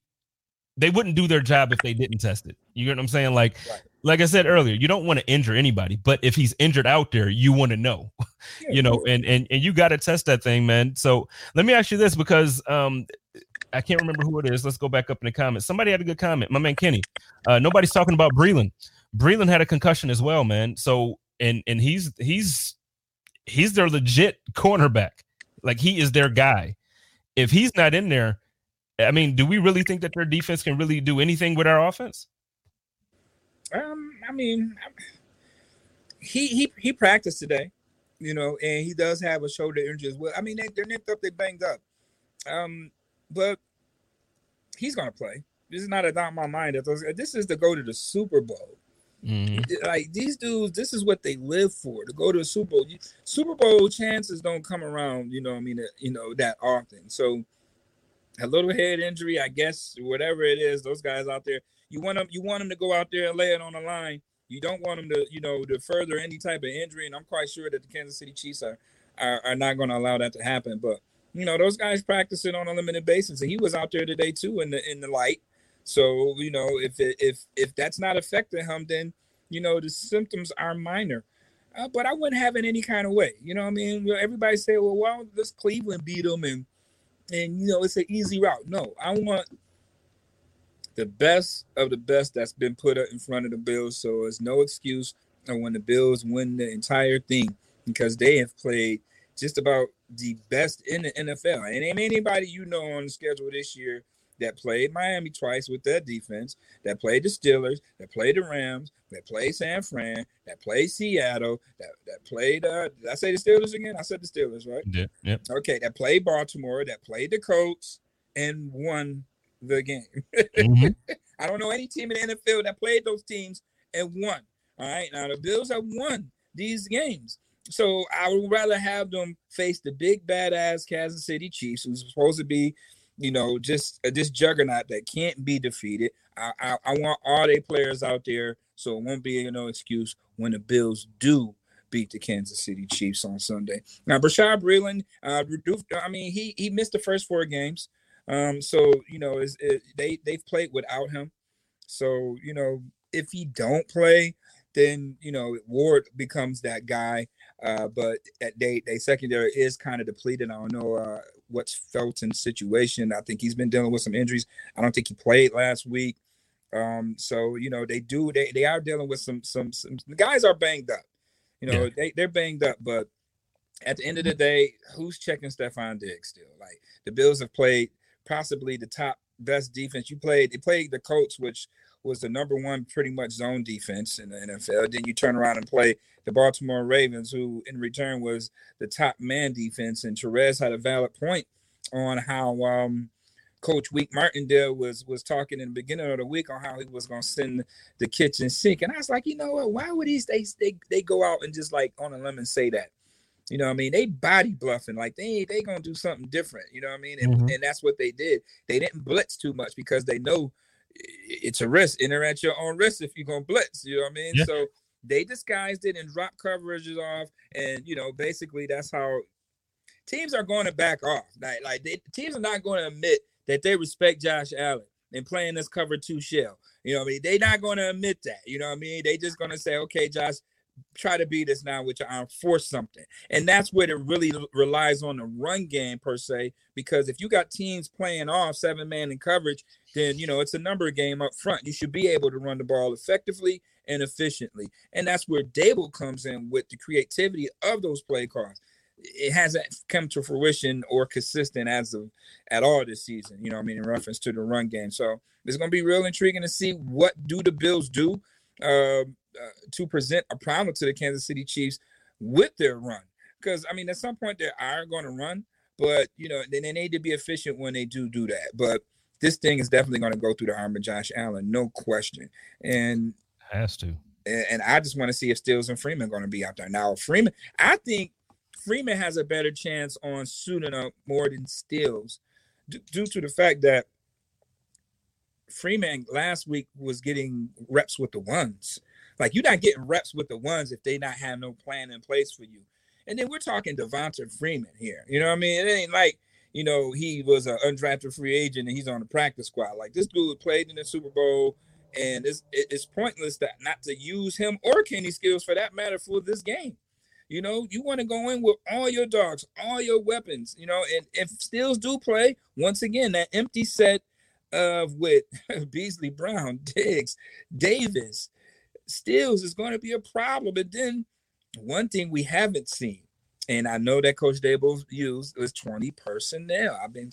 they wouldn't do their job if they didn't test it. You get what I'm saying? Like, right. Like I said earlier, you don't want to injure anybody, but if he's injured out there, you want to know, you know, and and and you got to test that thing, man. So let me ask you this because um, I can't remember who it is. Let's go back up in the comments. Somebody had a good comment. My man Kenny. Uh, nobody's talking about Breeland. Breeland had a concussion as well, man. So and and he's he's he's their legit cornerback. Like he is their guy. If he's not in there, I mean, do we really think that their defense can really do anything with our offense? Um, I mean, he he he practiced today, you know, and he does have a shoulder injury as well. I mean, they, they're nipped up, they banged up. Um, but he's gonna play. This is not a doubt in my mind that those. This is to go to the Super Bowl. Mm-hmm. Like these dudes, this is what they live for to go to a Super Bowl. Super Bowl chances don't come around, you know. I mean, you know that often. So a little head injury, I guess, whatever it is, those guys out there, you want them, you want them to go out there and lay it on the line. You don't want them to, you know, to further any type of injury. And I'm quite sure that the Kansas City Chiefs are are, are not going to allow that to happen. But you know, those guys practicing on a limited basis, and he was out there today too in the in the light. So you know, if it, if if that's not affecting him, then you know the symptoms are minor. Uh, but I wouldn't have it any kind of way. You know what I mean? Everybody say, well, well, this Cleveland beat them and and you know it's an easy route. No, I want the best of the best that's been put up in front of the Bills. So it's no excuse when the Bills win the entire thing because they have played just about the best in the NFL. And ain't anybody you know on the schedule this year that played Miami twice with their defense, that played the Steelers, that played the Rams, that played San Fran, that played Seattle, that, that played uh did I say the Steelers again? I said the Steelers, right? Yeah, yeah. Okay, that played Baltimore, that played the Colts and won the game. Mm-hmm. I don't know any team in the NFL that played those teams and won. All right. Now the Bills have won these games. So I would rather have them face the big badass Kansas City Chiefs, who's supposed to be, you know, just uh, this juggernaut that can't be defeated. I, I, I want all their players out there, so it won't be you know excuse when the Bills do beat the Kansas City Chiefs on Sunday. Now, Bashaud Breeland, uh, I mean, he he missed the first four games, um, so you know, is it, they they've played without him. So you know, if he don't play, then you know Ward becomes that guy. Uh, but at they they secondary is kind of depleted. I don't know uh, what's Fenton's situation. I think he's been dealing with some injuries. I don't think he played last week. Um, so you know they do they they are dealing with some some some the guys are banged up. You know yeah. they they're banged up, but at the end of the day, who's checking Stefon Diggs still? Like the Bills have played possibly the top best defense. You played they played the Colts, which was the number one pretty much zone defense in the NFL. Then you turn around and play the Baltimore Ravens, who in return was the top man defense. And Terez had a valid point on how um, Coach Wink Martindale was was talking in the beginning of the week on how he was going to send the kitchen sink. And I was like, you know what? Why would these they they they go out and just like on a limb and say that? You know what I mean? They body bluffing like they they gonna do something different. You know what I mean? And, mm-hmm. and that's what they did. They didn't blitz too much because they know it's a risk. Enter at your own risk if you're gonna blitz. You know what I mean? Yeah. So they disguised it and dropped coverages off, and you know, basically that's how teams are going to back off. Like, like they, teams are not going to admit that they respect Josh Allen and playing this cover two shell. You know what I mean? They're not going to admit that. You know what I mean? They just going to say, okay, Josh, try to beat us now with your arm, force something. And that's where it really relies on the run game per se. Because if you got teams playing off seven man in coverage, then you know it's a number game up front. You should be able to run the ball effectively and efficiently. And that's where Daboll comes in with the creativity of those play calls. It hasn't come to fruition or consistent as of at all this season, you know, I mean, in reference to the run game. So it's going to be real intriguing to see what do the Bills do uh, uh, to present a problem to the Kansas City Chiefs with their run. Because I mean, at some point they are going to run, but you know, they, they need to be efficient when they do do that. But this thing is definitely going to go through the arm of Josh Allen, no question. And has to. And, and I just want to see if Stills and Freeman going to be out there now. Freeman, I think Freeman has a better chance on suiting up more than Stills, d- due to the fact that Freeman last week was getting reps with the ones. Like you're not getting reps with the ones if they not have no plan in place for you. And then we're talking Devonta Freeman here. You know what I mean? It ain't like, you know, he was an undrafted free agent and he's on the practice squad. Like this dude played in the Super Bowl, and it's it's pointless that not to use him or Kenny Stills for that matter for this game. You know, you want to go in with all your dogs, all your weapons, you know, and if Stills do play, once again, that empty set of with Beasley Brown, Diggs, Davis, Stills is going to be a problem. But then one thing we haven't seen, and I know that Coach Daboll used was 20 personnel. I've been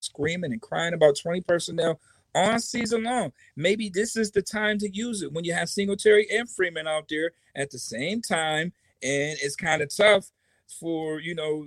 screaming and crying about 20 personnel all season long. Maybe this is the time to use it when you have Singletary and Freeman out there at the same time, and it's kind of tough for you know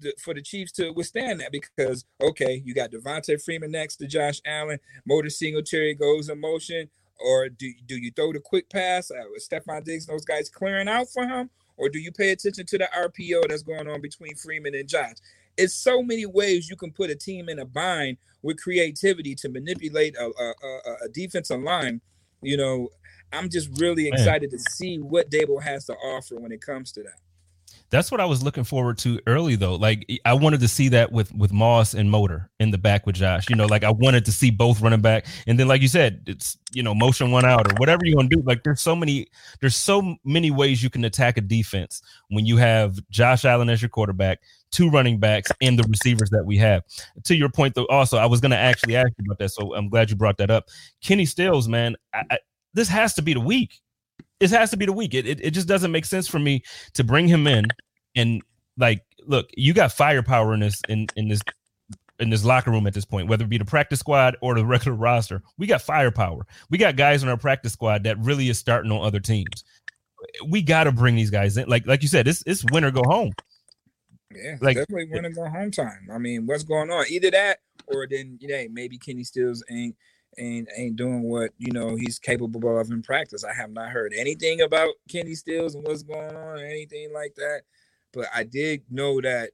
the, for the Chiefs to withstand that because okay, you got Devonta Freeman next to Josh Allen, Motor Singletary goes in motion, or do do you throw the quick pass uh, with Stefon Diggs, those guys clearing out for him, or do you pay attention to the RPO that's going on between Freeman and Josh? It's so many ways you can put a team in a bind with creativity to manipulate a, a, a, a defensive line. You know, I'm just really excited Man. to see what Daboll has to offer when it comes to that. That's what I was looking forward to early though. Like I wanted to see that with with Moss and Motor in the back with Josh. You know, like I wanted to see both running back. And then like you said, it's you know, motion one out or whatever you're gonna do. Like there's so many there's so many ways you can attack a defense when you have Josh Allen as your quarterback, two running backs, and the receivers that we have. To your point though, also I was gonna actually ask you about that. So I'm glad you brought that up. Kenny Stills, man, I, I, this has to be the week it has to be the week. It, it, it just doesn't make sense for me to bring him in and like look, you got firepower in this in in this in this locker room at this point, whether it be the practice squad or the regular roster. We got firepower. We got guys on our practice squad that really is starting on other teams. We got to bring these guys in. Like like you said, it's it's win or go home. Yeah, like definitely win or go home time. I mean, what's going on? Either that or then you know maybe Kenny Stills ain't ain't ain't doing what you know he's capable of in practice. I have not heard anything about Kenny Stills and what's going on or anything like that. But I did know that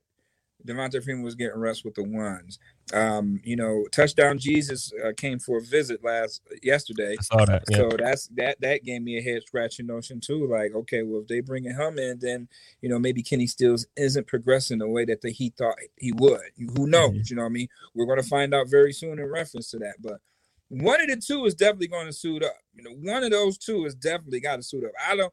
Devonta Freeman was getting rest with the ones. Um, you know, touchdown Jesus uh, came for a visit last yesterday. I saw that. Yeah. So that's that that gave me a head scratching notion too. Like, okay, well, if they bring him in, then you know maybe Kenny Stills isn't progressing the way that the, he thought he would. Who knows? Mm-hmm. You know what I mean? We're going to find out very soon in reference to that. But one of the two is definitely going to suit up. You know, one of those two is definitely got to suit up. I don't,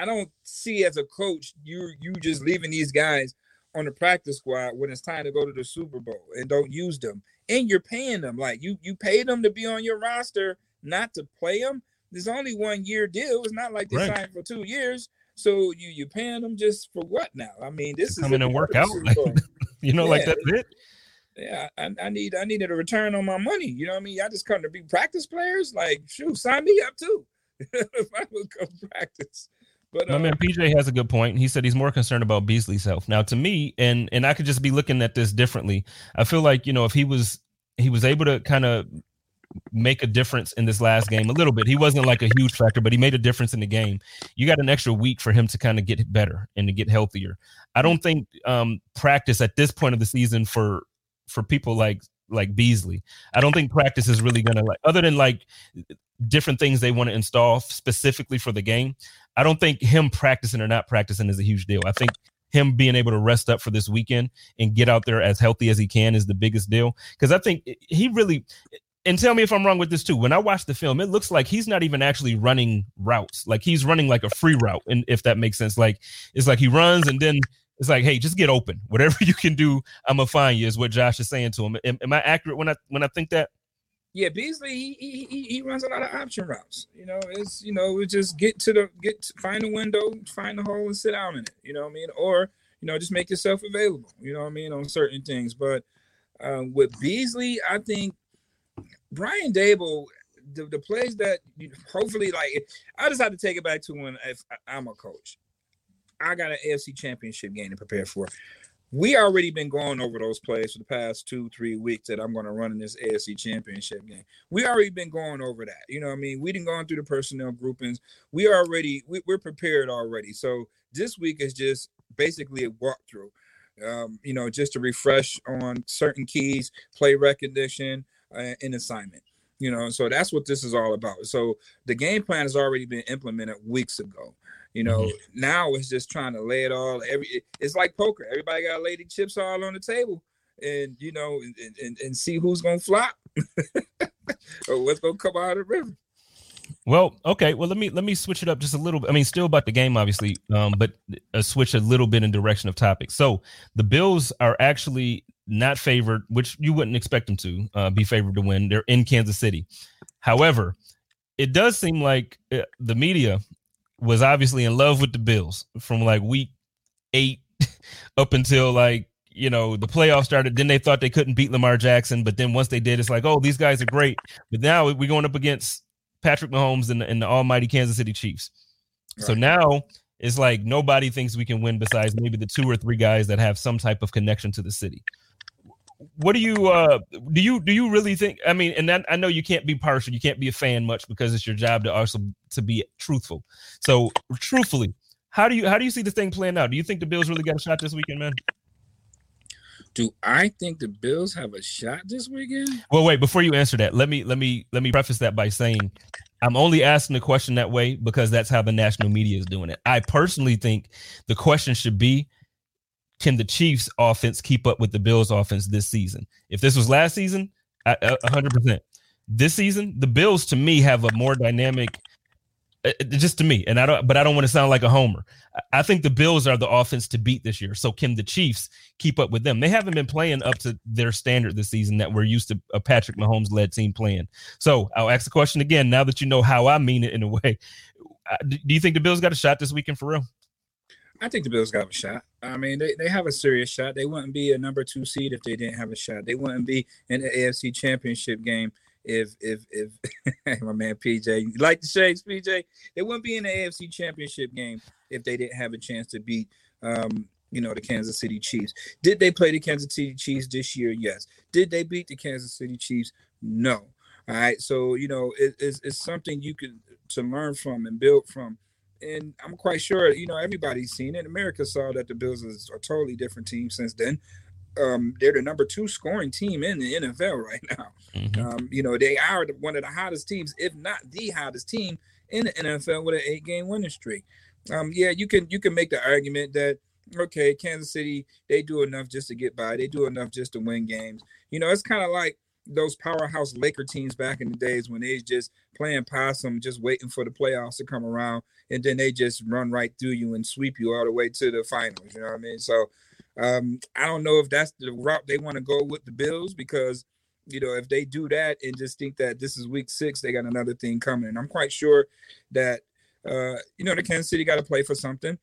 I don't see as a coach you you just leaving these guys on the practice squad when it's time to go to the Super Bowl and don't use them. And you're paying them like you you paid them to be on your roster, not to play them. There's only one year deal. It's not like they right. signed for two years. So you you paying them just for what now? I mean, this to is coming in and work out. you know, yeah. like that's it yeah, I, I, need I needed a return on my money. You know what I mean? I just come to be practice players. Like, shoot, sign me up too. if I would come practice. But, my uh, man PJ has a good point. He said he's more concerned about Beasley's health. Now, to me, and and I could just be looking at this differently. I feel like you know if he was he was able to kind of make a difference in this last game a little bit. He wasn't like a huge factor, but he made a difference in the game. You got an extra week for him to kind of get better and to get healthier. I don't think um, practice at this point of the season for for people like like Beasley. I don't think practice is really gonna like other than like different things they want to install specifically for the game. I don't think him practicing or not practicing is a huge deal. I think him being able to rest up for this weekend and get out there as healthy as he can is the biggest deal. Because I think he really, and tell me if I'm wrong with this too. When I watch the film, it looks like he's not even actually running routes. Like he's running like a free route, and if that makes sense. Like it's like he runs and then it's like, hey, just get open. Whatever you can do, I'm gonna find you. Is what Josh is saying to him. Am, am I accurate when I when I think that? Yeah, Beasley he, he he runs a lot of option routes. You know, it's you know, we just get to the get to, find a window, find the hole, and sit down in it. You know what I mean? Or you know, just make yourself available. You know what I mean on certain things. But um, with Beasley, I think Brian Daboll the, the plays that hopefully like I just have to take it back to when if I'm a coach. I got an AFC championship game to prepare for we already been going over those plays for the past two, three weeks that I'm going to run in this AFC championship game. We already been going over that. You know I mean? We didn't go through the personnel groupings. We already, we, are prepared already. So this week is just basically a walkthrough, um, you know, just to refresh on certain keys, play recognition, uh, and assignment. You know, so that's what this is all about. So the game plan has already been implemented weeks ago. You know, mm-hmm. now it's just trying to lay it all. Every it's like poker. Everybody got lady chips all on the table, and you know, and, and, and see who's gonna flop or what's gonna come out of the river. Well, okay. Well, let me let me switch it up just a little bit. I mean, still about the game, obviously, um, but a switch a little bit in direction of topic. So the Bills are actually not favored, which you wouldn't expect them to uh, be favored to win. They're in Kansas City. However, it does seem like uh, the media was obviously in love with the Bills from like week eight up until like you know the playoffs started. Then they thought they couldn't beat Lamar Jackson, but then once they did, it's like, oh, these guys are great. But now we're going up against Patrick Mahomes and, and the almighty Kansas City Chiefs. Right. So now it's like nobody thinks we can win besides maybe the two or three guys that have some type of connection to the city what do you uh do you do you really think i mean and that, i know you can't be partial you can't be a fan much because it's your job to also to be truthful. So truthfully how do you how do you see this thing playing out? Do you think the bills really got a shot this weekend man? Do i think the bills have a shot this weekend? Well wait before you answer that let me let me let me preface that by saying i'm only asking the question that way because that's how the national media is doing it. I personally think the question should be can the Chiefs offense keep up with the Bills offense this season? If this was last season, hundred percent. This season, the Bills to me have a more dynamic, uh, uh, just to me, and I don't, but I don't want to sound like a homer. I think the Bills are the offense to beat this year. So can the Chiefs keep up with them? They haven't been playing up to their standard this season that we're used to a Patrick Mahomes led team playing. So I'll ask the question again. Now that you know how I mean it in a way, uh, do you think the Bills got a shot this weekend for real? I think the Bills got a shot. I mean, they, they have a serious shot. They wouldn't be a number two seed if they didn't have a shot. They wouldn't be in the AFC championship game if if if my man PJ like the shakes, PJ. They wouldn't be in the AFC championship game if they didn't have a chance to beat um, you know, the Kansas City Chiefs. Did they play the Kansas City Chiefs this year? Yes. Did they beat the Kansas City Chiefs? No. All right. So, you know, it, it's, it's something you can to learn from and build from and I'm quite sure you know everybody's seen it. America saw that the Bills is a totally different team since then. Um, they're the number two scoring team in the NFL right now. Mm-hmm. Um, you know they are one of the hottest teams, if not the hottest team in the NFL with an eight game winning streak. Um, yeah, you can you can make the argument that okay, Kansas City they do enough just to get by. They do enough just to win games. You know, it's kind of like those powerhouse Laker teams back in the days when they just playing possum, just waiting for the playoffs to come around, and then they just run right through you and sweep you all the way to the finals. You know what I mean? So um, I don't know if that's the route they want to go with the Bills because you know if they do that and just think that this is week six, they got another thing coming. And I'm quite sure that uh, you know the Kansas City got to play for something.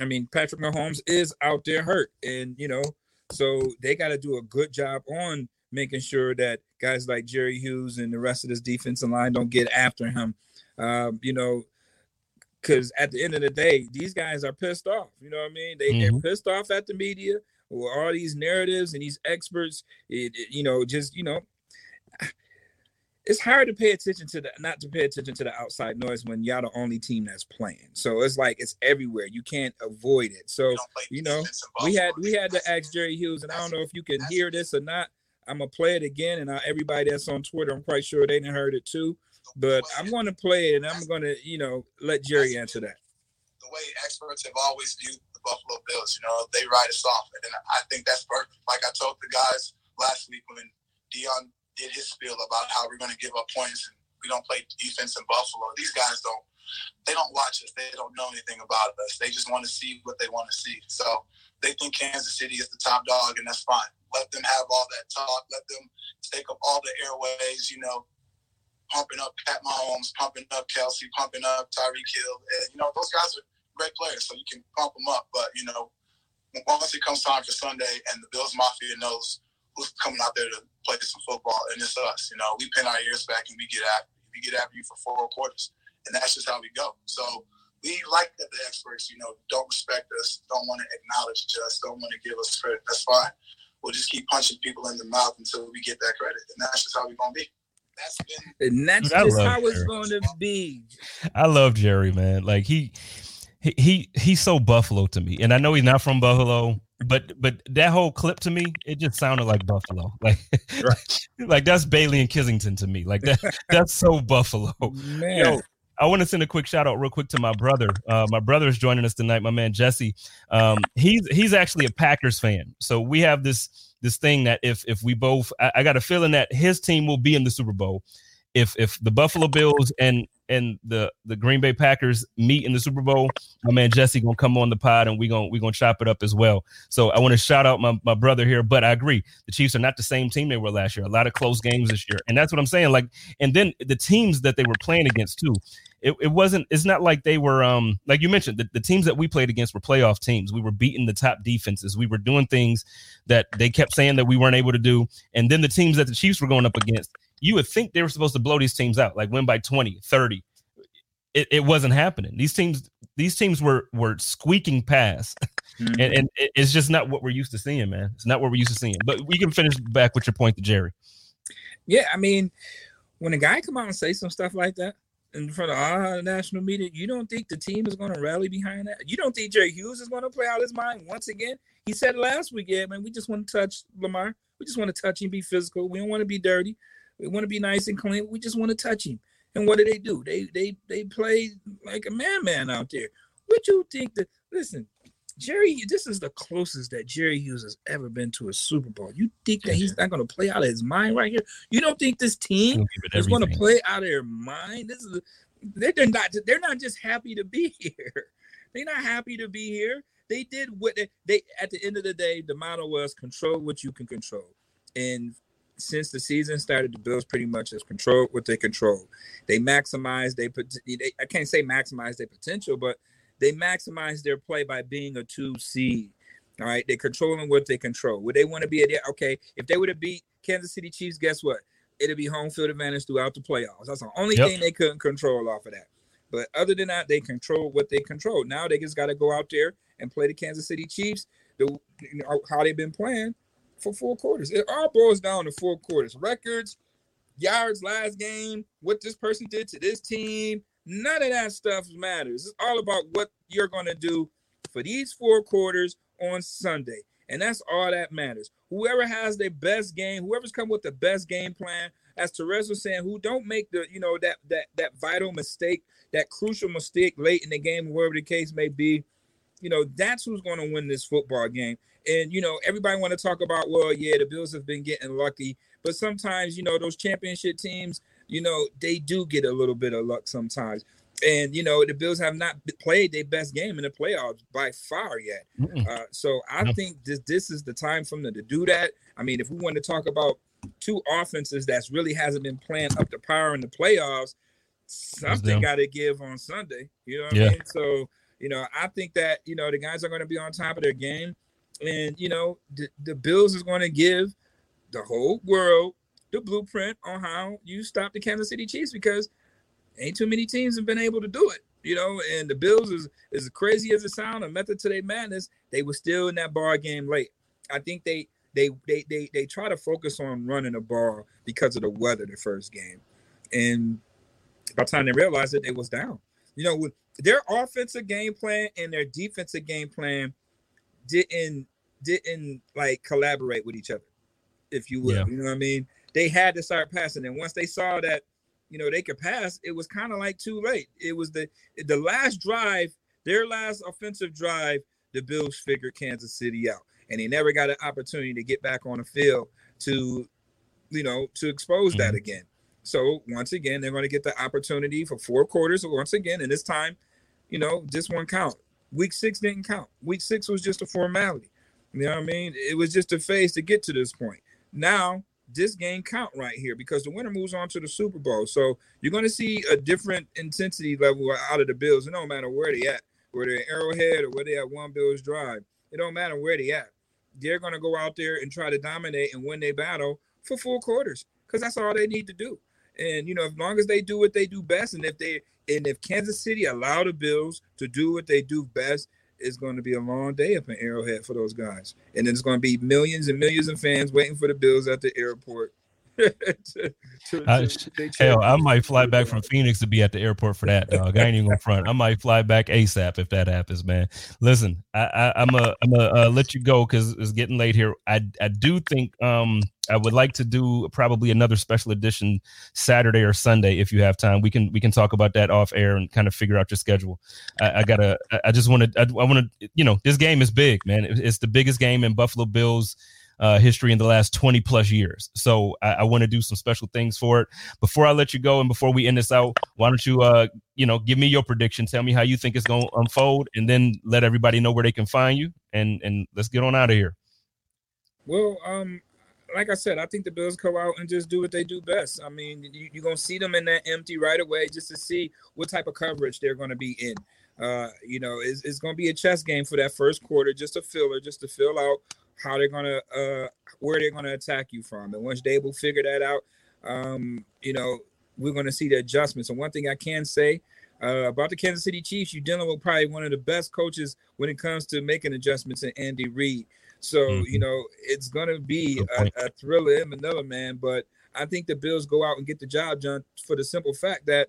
I mean, Patrick Mahomes is out there hurt, and you know, so they got to do a good job on making sure that guys like Jerry Hughes and the rest of this defensive line don't get after him. Um, you know, because at the end of the day, these guys are pissed off. You know what I mean? They, mm-hmm. They're pissed off at the media or all these narratives and these experts. It, it, you know, just you know, it's hard to pay attention to the not to pay attention to the outside noise when y'all the only team that's playing. So it's like it's everywhere. You can't avoid it. So you know, we had we had to ask Jerry Hughes, and I don't know if you can hear this or not. I'm gonna play it again, and everybody that's on Twitter, I'm quite sure they didn't heard it too. But I'm to play it, and I'm to, you know, let Jerry answer that. The way experts have always viewed the Buffalo Bills. You know, they ride us off, and I think that's perfect. Like I told the guys last week when Dion did his spiel about how we're to give up points and we don't play defense in Buffalo. These guys don't. They don't watch us. They don't know anything about us. They just want to see what they want to see. So they think Kansas City is the top dog, and that's fine. Let them have all that talk. Let them take up all the airways. You know, pumping up Pat Mahomes, pumping up Kelce, pumping up Tyreek Hill. And, you know, those guys are great players, so you can pump them up. But, you know, once it comes time for Sunday and the Bills Mafia knows who's coming out there to play some football, and it's us. You know, we pin our ears back and we get you. We get after you for four quarters. And that's just how we go. So we like that the experts, you know, don't respect us, don't want to acknowledge us, don't want to give us credit. That's fine. We'll just keep punching people in the mouth until we get that credit. And that's just how we're going to be. That's been, and that's Dude, I just love how it's going to be. I love Jerry, man. Like he, he, he, he's so Buffalo to me, and I know he's not from Buffalo, but but that whole clip to me, it just sounded like Buffalo. Like, like that's Bailey and Kensington to me. Like that, that's so Buffalo. Man, Yo, I want to send a quick shout out real quick to my brother. Uh, my brother is joining us tonight. My man Jesse. Um, he's he's actually a Packers fan. So we have this this thing that if if we both, I, I got a feeling that his team will be in the Super Bowl. If if the Buffalo Bills and and the the Green Bay Packers meet in the Super Bowl, my man Jesse gonna come on the pod and we gonna we gonna chop it up as well. So I want to shout out my, my brother here, but I agree the Chiefs are not the same team they were last year. A lot of close games this year, and that's what I'm saying. Like, and then the teams that they were playing against too. It, it wasn't it's not like they were um like you mentioned the, the teams that we played against were playoff teams we were beating the top defenses we were doing things that they kept saying that we weren't able to do and then the teams that the chiefs were going up against you would think they were supposed to blow these teams out like win by 20 30 it, it wasn't happening these teams these teams were were squeaking past Mhm. and, and it's just not what we're used to seeing man it's not what we're used to seeing but we can finish back with your point to jerry yeah, I mean, when a guy come out and say some stuff like that in front of our national media, you don't think the team is going to rally behind that? You don't think Jerry Hughes is going to play out his mind once again? He said last week, yeah, man, we just want to touch Lamar. We just want to touch him, be physical. We don't want to be dirty. We want to be nice and clean. We just want to touch him. And what do they do? They they they play like a man man out there. What you think that? Listen, Jerry, this is the closest that Jerry Hughes has ever been to a Super Bowl. You think that he's not going to play out of his mind right here? You don't think this team is going to play out of their mind? This is they're, they're not they're not just happy to be here. They're not happy to be here. They did what they, they at the end of the day. The motto was control what you can control, and since the season started, the Bills pretty much has controlled what they control. They maximize they put. I can't say maximize their potential, but they maximize their play by being a two seed. All right, they're controlling what they control. Would they want to be at okay? If they would have beat Kansas City Chiefs, guess what? It'll be home field advantage throughout the playoffs. That's the only Yep. thing they couldn't control off of that. But other than that, they control what they control. Now they just got to go out there and play the Kansas City Chiefs. The you know, how they've been playing for four quarters. It all boils down to four quarters. Records, yards last game, what this person did to this team. None of that stuff matters. It's all about what you're going to do for these four quarters on Sunday. And that's all that matters. Whoever has their best game, whoever's come with the best game plan, as Terez was saying, who don't make the, you know, that that that vital mistake, that crucial mistake late in the game, wherever the case may be, you know, that's who's going to win this football game. And you know, everybody want to talk about, well, yeah, the Bills have been getting lucky, but sometimes, you know, those championship teams, you know, they do get a little bit of luck sometimes. And you know, the Bills have not played their best game in the playoffs by far yet. Uh, so I No. think this this is the time for them to do that. I mean, if we want to talk about two offenses that's really hasn't been playing up to power in the playoffs, something got to give on Sunday. You know what Yeah. I mean? So you know, I think that you know the guys are going to be on top of their game, and you know the, the Bills is going to give the whole world the blueprint on how you stop the Kansas City Chiefs because ain't too many teams have been able to do it. You know, and the Bills is as crazy as it sounds, a method to their madness, they were still in that ball game late. I think they they they they they try to focus on running the ball because of the weather the first game, and by the time they realized it, they was down. You know, with their offensive game plan and their defensive game plan didn't didn't like collaborate with each other, if you will. Yeah. You know what I mean? They had to start passing, and once they saw that, you know, they could pass, it was kind of like too late. It was the the last drive, their last offensive drive. the Bills figured Kansas City out, and they never got an opportunity to get back on the field to, you know, to expose mm-hmm. that again. So once again, they're going to get the opportunity for four quarters once again, and this time, you know, this one count. Week six didn't count. Week six was just a formality. You know what I mean? It was just a phase to get to this point. Now this game count right here because the winner moves on to the Super Bowl. So you're going to see a different intensity level out of the Bills. It don't matter where they at, where they're Arrowhead or where they at One Bills Drive. It don't matter where they at. They're going to go out there and try to dominate and win their battle for four quarters because that's all they need to do. And you know, as long as they do what they do best, and if they and if Kansas City allow the Bills to do what they do best, it's going to be a long day up in Arrowhead for those guys. And then it's going to be millions and millions of fans waiting for the Bills at the airport to, to, I, hell, I might fly back from Phoenix to be at the airport for that, dog. I ain't even gonna front. I might fly back ASAP if that happens, man. Listen, I, I, am a, I'm a uh, let you go because it's getting late here. I, I do think um I would like to do probably another special edition Saturday or Sunday if you have time. We can we can talk about that off air and kind of figure out your schedule. I, I gotta. I just want to. I, I want to. You know, this game is big, man. It's the biggest game in Buffalo Bills uh, history in the last 20 plus years. So I, I want to do some special things for it. Before I let you go and before we end this out, why don't you, uh, you know, give me your prediction. Tell me how you think it's going to unfold, and then let everybody know where they can find you. And and let's get on out of here. Well, um, like I said, I think the Bills go out and just do what they do best. I mean, you, are to see them in that empty right away just to see what type of coverage they're going to be in. Uh, you know, it's, it's going to be a chess game for that first quarter, just a filler, just to fill out how they're gonna uh where they're gonna attack you from. And once they will figure that out, um, you know, we're gonna see the adjustments. And one thing I can say uh, about the Kansas City Chiefs, you're dealing with probably one of the best coaches when it comes to making adjustments in Andy Reid. So, mm-hmm. you know, it's gonna be a, a thriller in Manila, man. But I think the Bills go out and get the job done for the simple fact that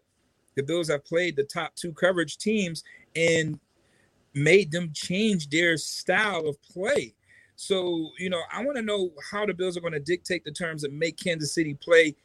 the Bills have played the top two coverage teams and made them change their style of play. So, you know, I want to know how the Bills are going to dictate the terms and make Kansas City play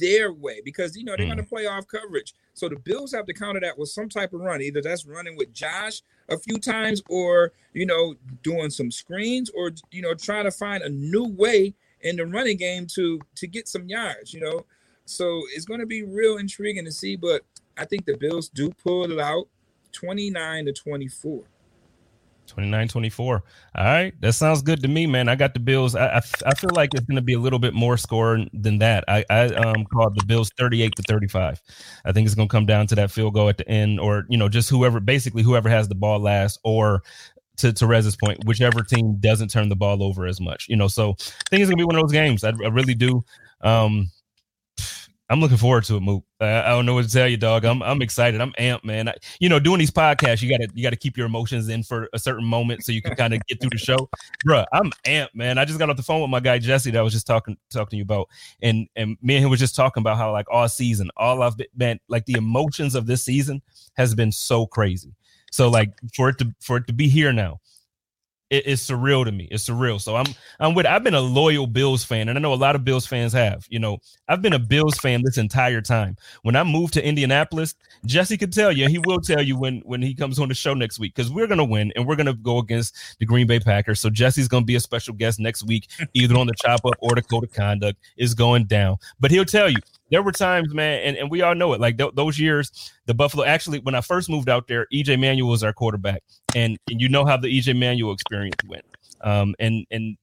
their way because, you know, they're mm. going to play off coverage. So the Bills have to counter that with some type of run. Either that's running with Josh a few times or, you know, doing some screens or, you know, trying to find a new way in the running game to to get some yards, you know. So it's going to be real intriguing to see, but I think the Bills do pull it out 29 to 24. 29 24 all right that sounds good to me man i got the bills i, I, I feel like it's going to be a little bit more score than that i i um called the bills 38 to 35 i think it's going to come down to that field goal at the end or you know just whoever basically whoever has the ball last or to, to Rez's point, whichever team doesn't turn the ball over as much, you know. So I think it's gonna be one of those games. I, I really do. Um, I'm looking forward to it, Mook. I, I don't know what to tell you, dog. I'm I'm excited. I'm amped, man. I, you know, doing these podcasts, you gotta you gotta keep your emotions in for a certain moment so you can kind of get through the show, Bruh, I'm amped, man. I just got off the phone with my guy Jesse that I was just talking talking to you about, and and me and him was just talking about how like all season, all I've been like the emotions of this season has been so crazy. So like for it to for it to be here now, it, it's surreal to me. It's surreal. So I'm I'm with. I've been a loyal Bills fan, and I know a lot of Bills fans have. You know, I've been a Bills fan this entire time. When I moved to Indianapolis, Jesse could tell you. He will tell you when when he comes on the show next week because we're gonna win and we're gonna go against the Green Bay Packers. So Jesse's gonna be a special guest next week, either on the chop up or the code of conduct is going down. But he'll tell you there were times, man, and, and we all know it. Like th- those years, the Buffalo. Actually, when I first moved out there, EJ Manuel was our quarterback, and, and you know how the EJ Manuel experience went. Um, and and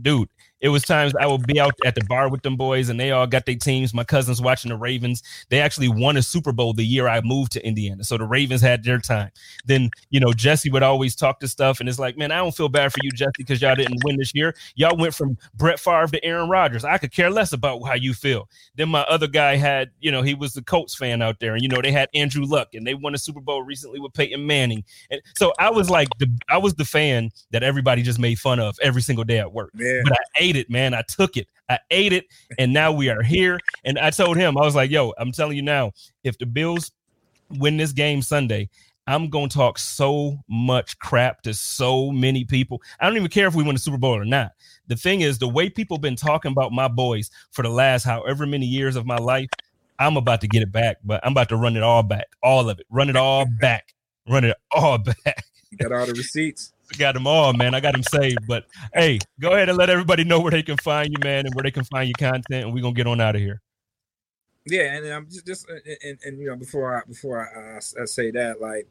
dude, it was times I would be out at the bar with them boys, and they all got their teams. My cousins watching the Ravens. They actually won a Super Bowl the year I moved to Indiana, so the Ravens had their time. Then you know Jesse would always talk to stuff, and it's like, man, I don't feel bad for you, Jesse, because y'all didn't win this year. Y'all went from Brett Favre to Aaron Rodgers. I could care less about how you feel. Then my other guy had, you know, he was the Colts fan out there, and you know they had Andrew Luck, and they won a Super Bowl recently with Peyton Manning, and so I was like, the, I was the fan that everybody just made fun of every single day at work. Yeah. But I ate it, man. I took it. I ate it, and now we are here. And I told him, I was like, "Yo, I'm telling you now, if the Bills win this game Sunday, I'm gonna talk so much crap to so many people. I don't even care if we win the Super Bowl or not. The thing is, the way people been talking about my boys for the last however many years of my life, I'm about to get it back, but I'm about to run it all back, all of it, run it all back, run it all back. got all the receipts. Got them all, man. I got them saved. But hey, go ahead and let everybody know where they can find you, man, and where they can find your content, and we're gonna get on out of here. Yeah, and I'm just, just uh, and, and you know, before I before I, I, I say that, like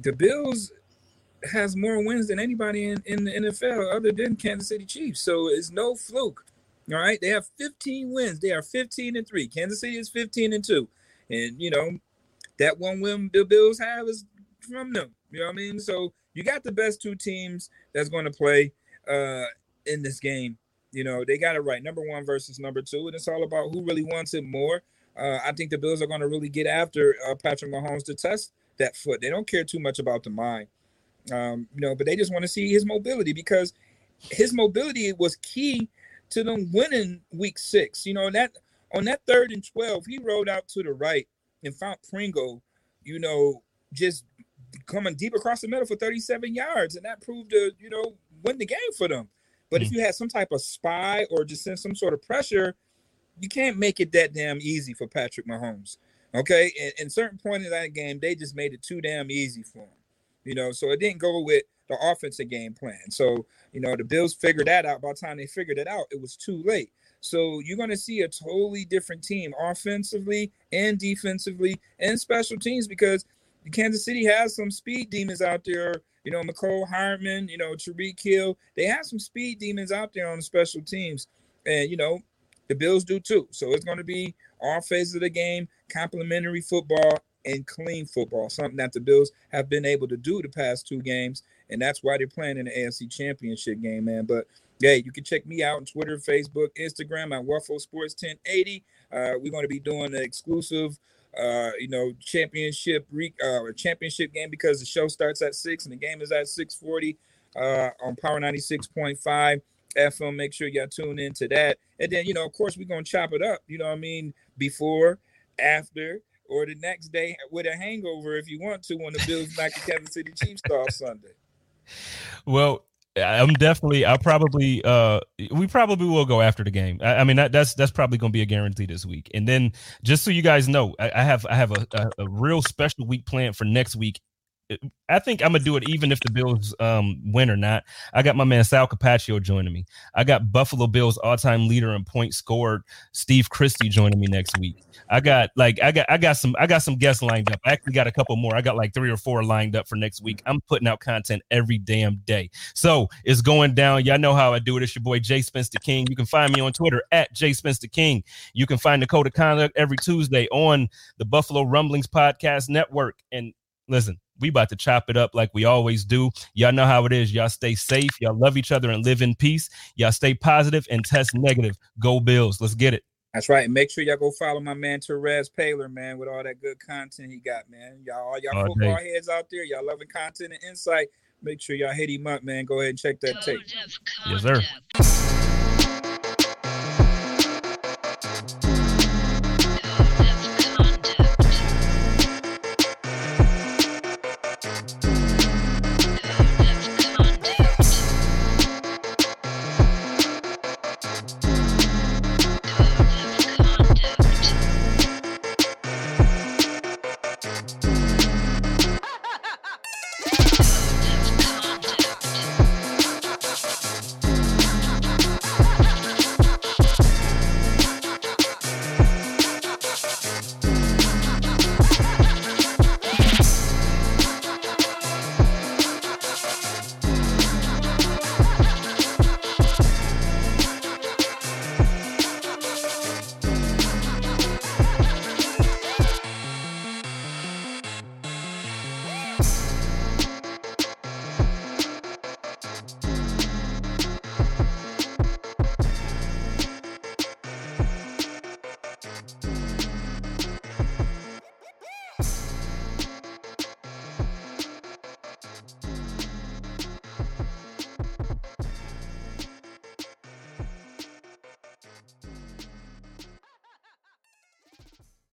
the Bills has more wins than anybody in, in the NFL other than Kansas City Chiefs. So it's no fluke. All right. They have 15 wins. They are 15 and 3. Kansas City is 15 and 2. And you know, that one win the Bills have is from them. You know what I mean? So you got the best two teams that's going to play uh in this game. You know, they got it right. Number one versus number two. And it's all about who really wants it more. Uh, I think the Bills are going to really get after uh, Patrick Mahomes to test that foot. They don't care too much about the mind. Um, you know, but they just want to see his mobility because his mobility was key to them winning week six. You know, that on that third and 12, he rode out to the right and found Pringle, you know, just coming deep across the middle for 37 yards. And that proved to, you know, win the game for them. But mm-hmm. if mm. you had some type of spy or just send some sort of pressure, you can't make it that damn easy for Patrick Mahomes. Okay. And in certain point in that game, they just made it too damn easy for him. You know, so it didn't go with the offensive game plan. So, you know, the Bills figured that out. By the time they figured it out, it was too late. So you're going to see a totally different team offensively and defensively and special teams because Kansas City has some speed demons out there. You know, Mecole Hardman, you know, Tyreek Hill. They have some speed demons out there on the special teams. And, you know, the Bills do too. So it's going to be all phases of the game, complementary football and clean football, something that the Bills have been able to do the past two games, and that's why they're playing in the AFC Championship game, man. But yeah, you can check me out on Twitter, Facebook, Instagram at Waffle Sports 1080. Uh, we're going to be doing an exclusive, uh, you know, championship re- uh, championship game because the show starts at six and the game is at 6:40 uh, on Power 96.5 FM. Make sure y'all tune into that, and then you know, of course, we're gonna chop it up. You know, what I mean, before, after, or the next day with a hangover if you want to when the Bills back the Kansas City Chiefs start Sunday. Well, I'm definitely. I probably. Uh, we probably will go after the game. I, I mean, that, that's that's probably going to be a guarantee this week. And then, just so you guys know, I, I have I have a, a, a, real special week planned for next week I think I'm gonna do it even if the Bills um, win or not. I got my man Sal Capaccio joining me. I got Buffalo Bills all-time leader in points scored, Steve Christie joining me next week. I got like I got I got some I got some guests lined up. I actually got a couple more. I got like three or four lined up for next week. I'm putting out content every damn day. So it's going down. Y'all know how I do it. It's your boy Jay Spencer King. You can find me on Twitter at Jay Spencer King. You can find the Code of Conduct every Tuesday on the Buffalo Rumblings Podcast Network. And listen, we about to chop it up like we always do. Y'all know how it is. Y'all stay safe. Y'all love each other and live in peace. Y'all stay positive and test negative. Go Bills. Let's get it. That's right. And make sure y'all go follow my man Terez Paylor, man, with all that good content he got, man. Y'all, all y'all all football day. heads out there, y'all loving content and insight. Make sure y'all hit him up, man. Go ahead and check that tape. Yes, sir.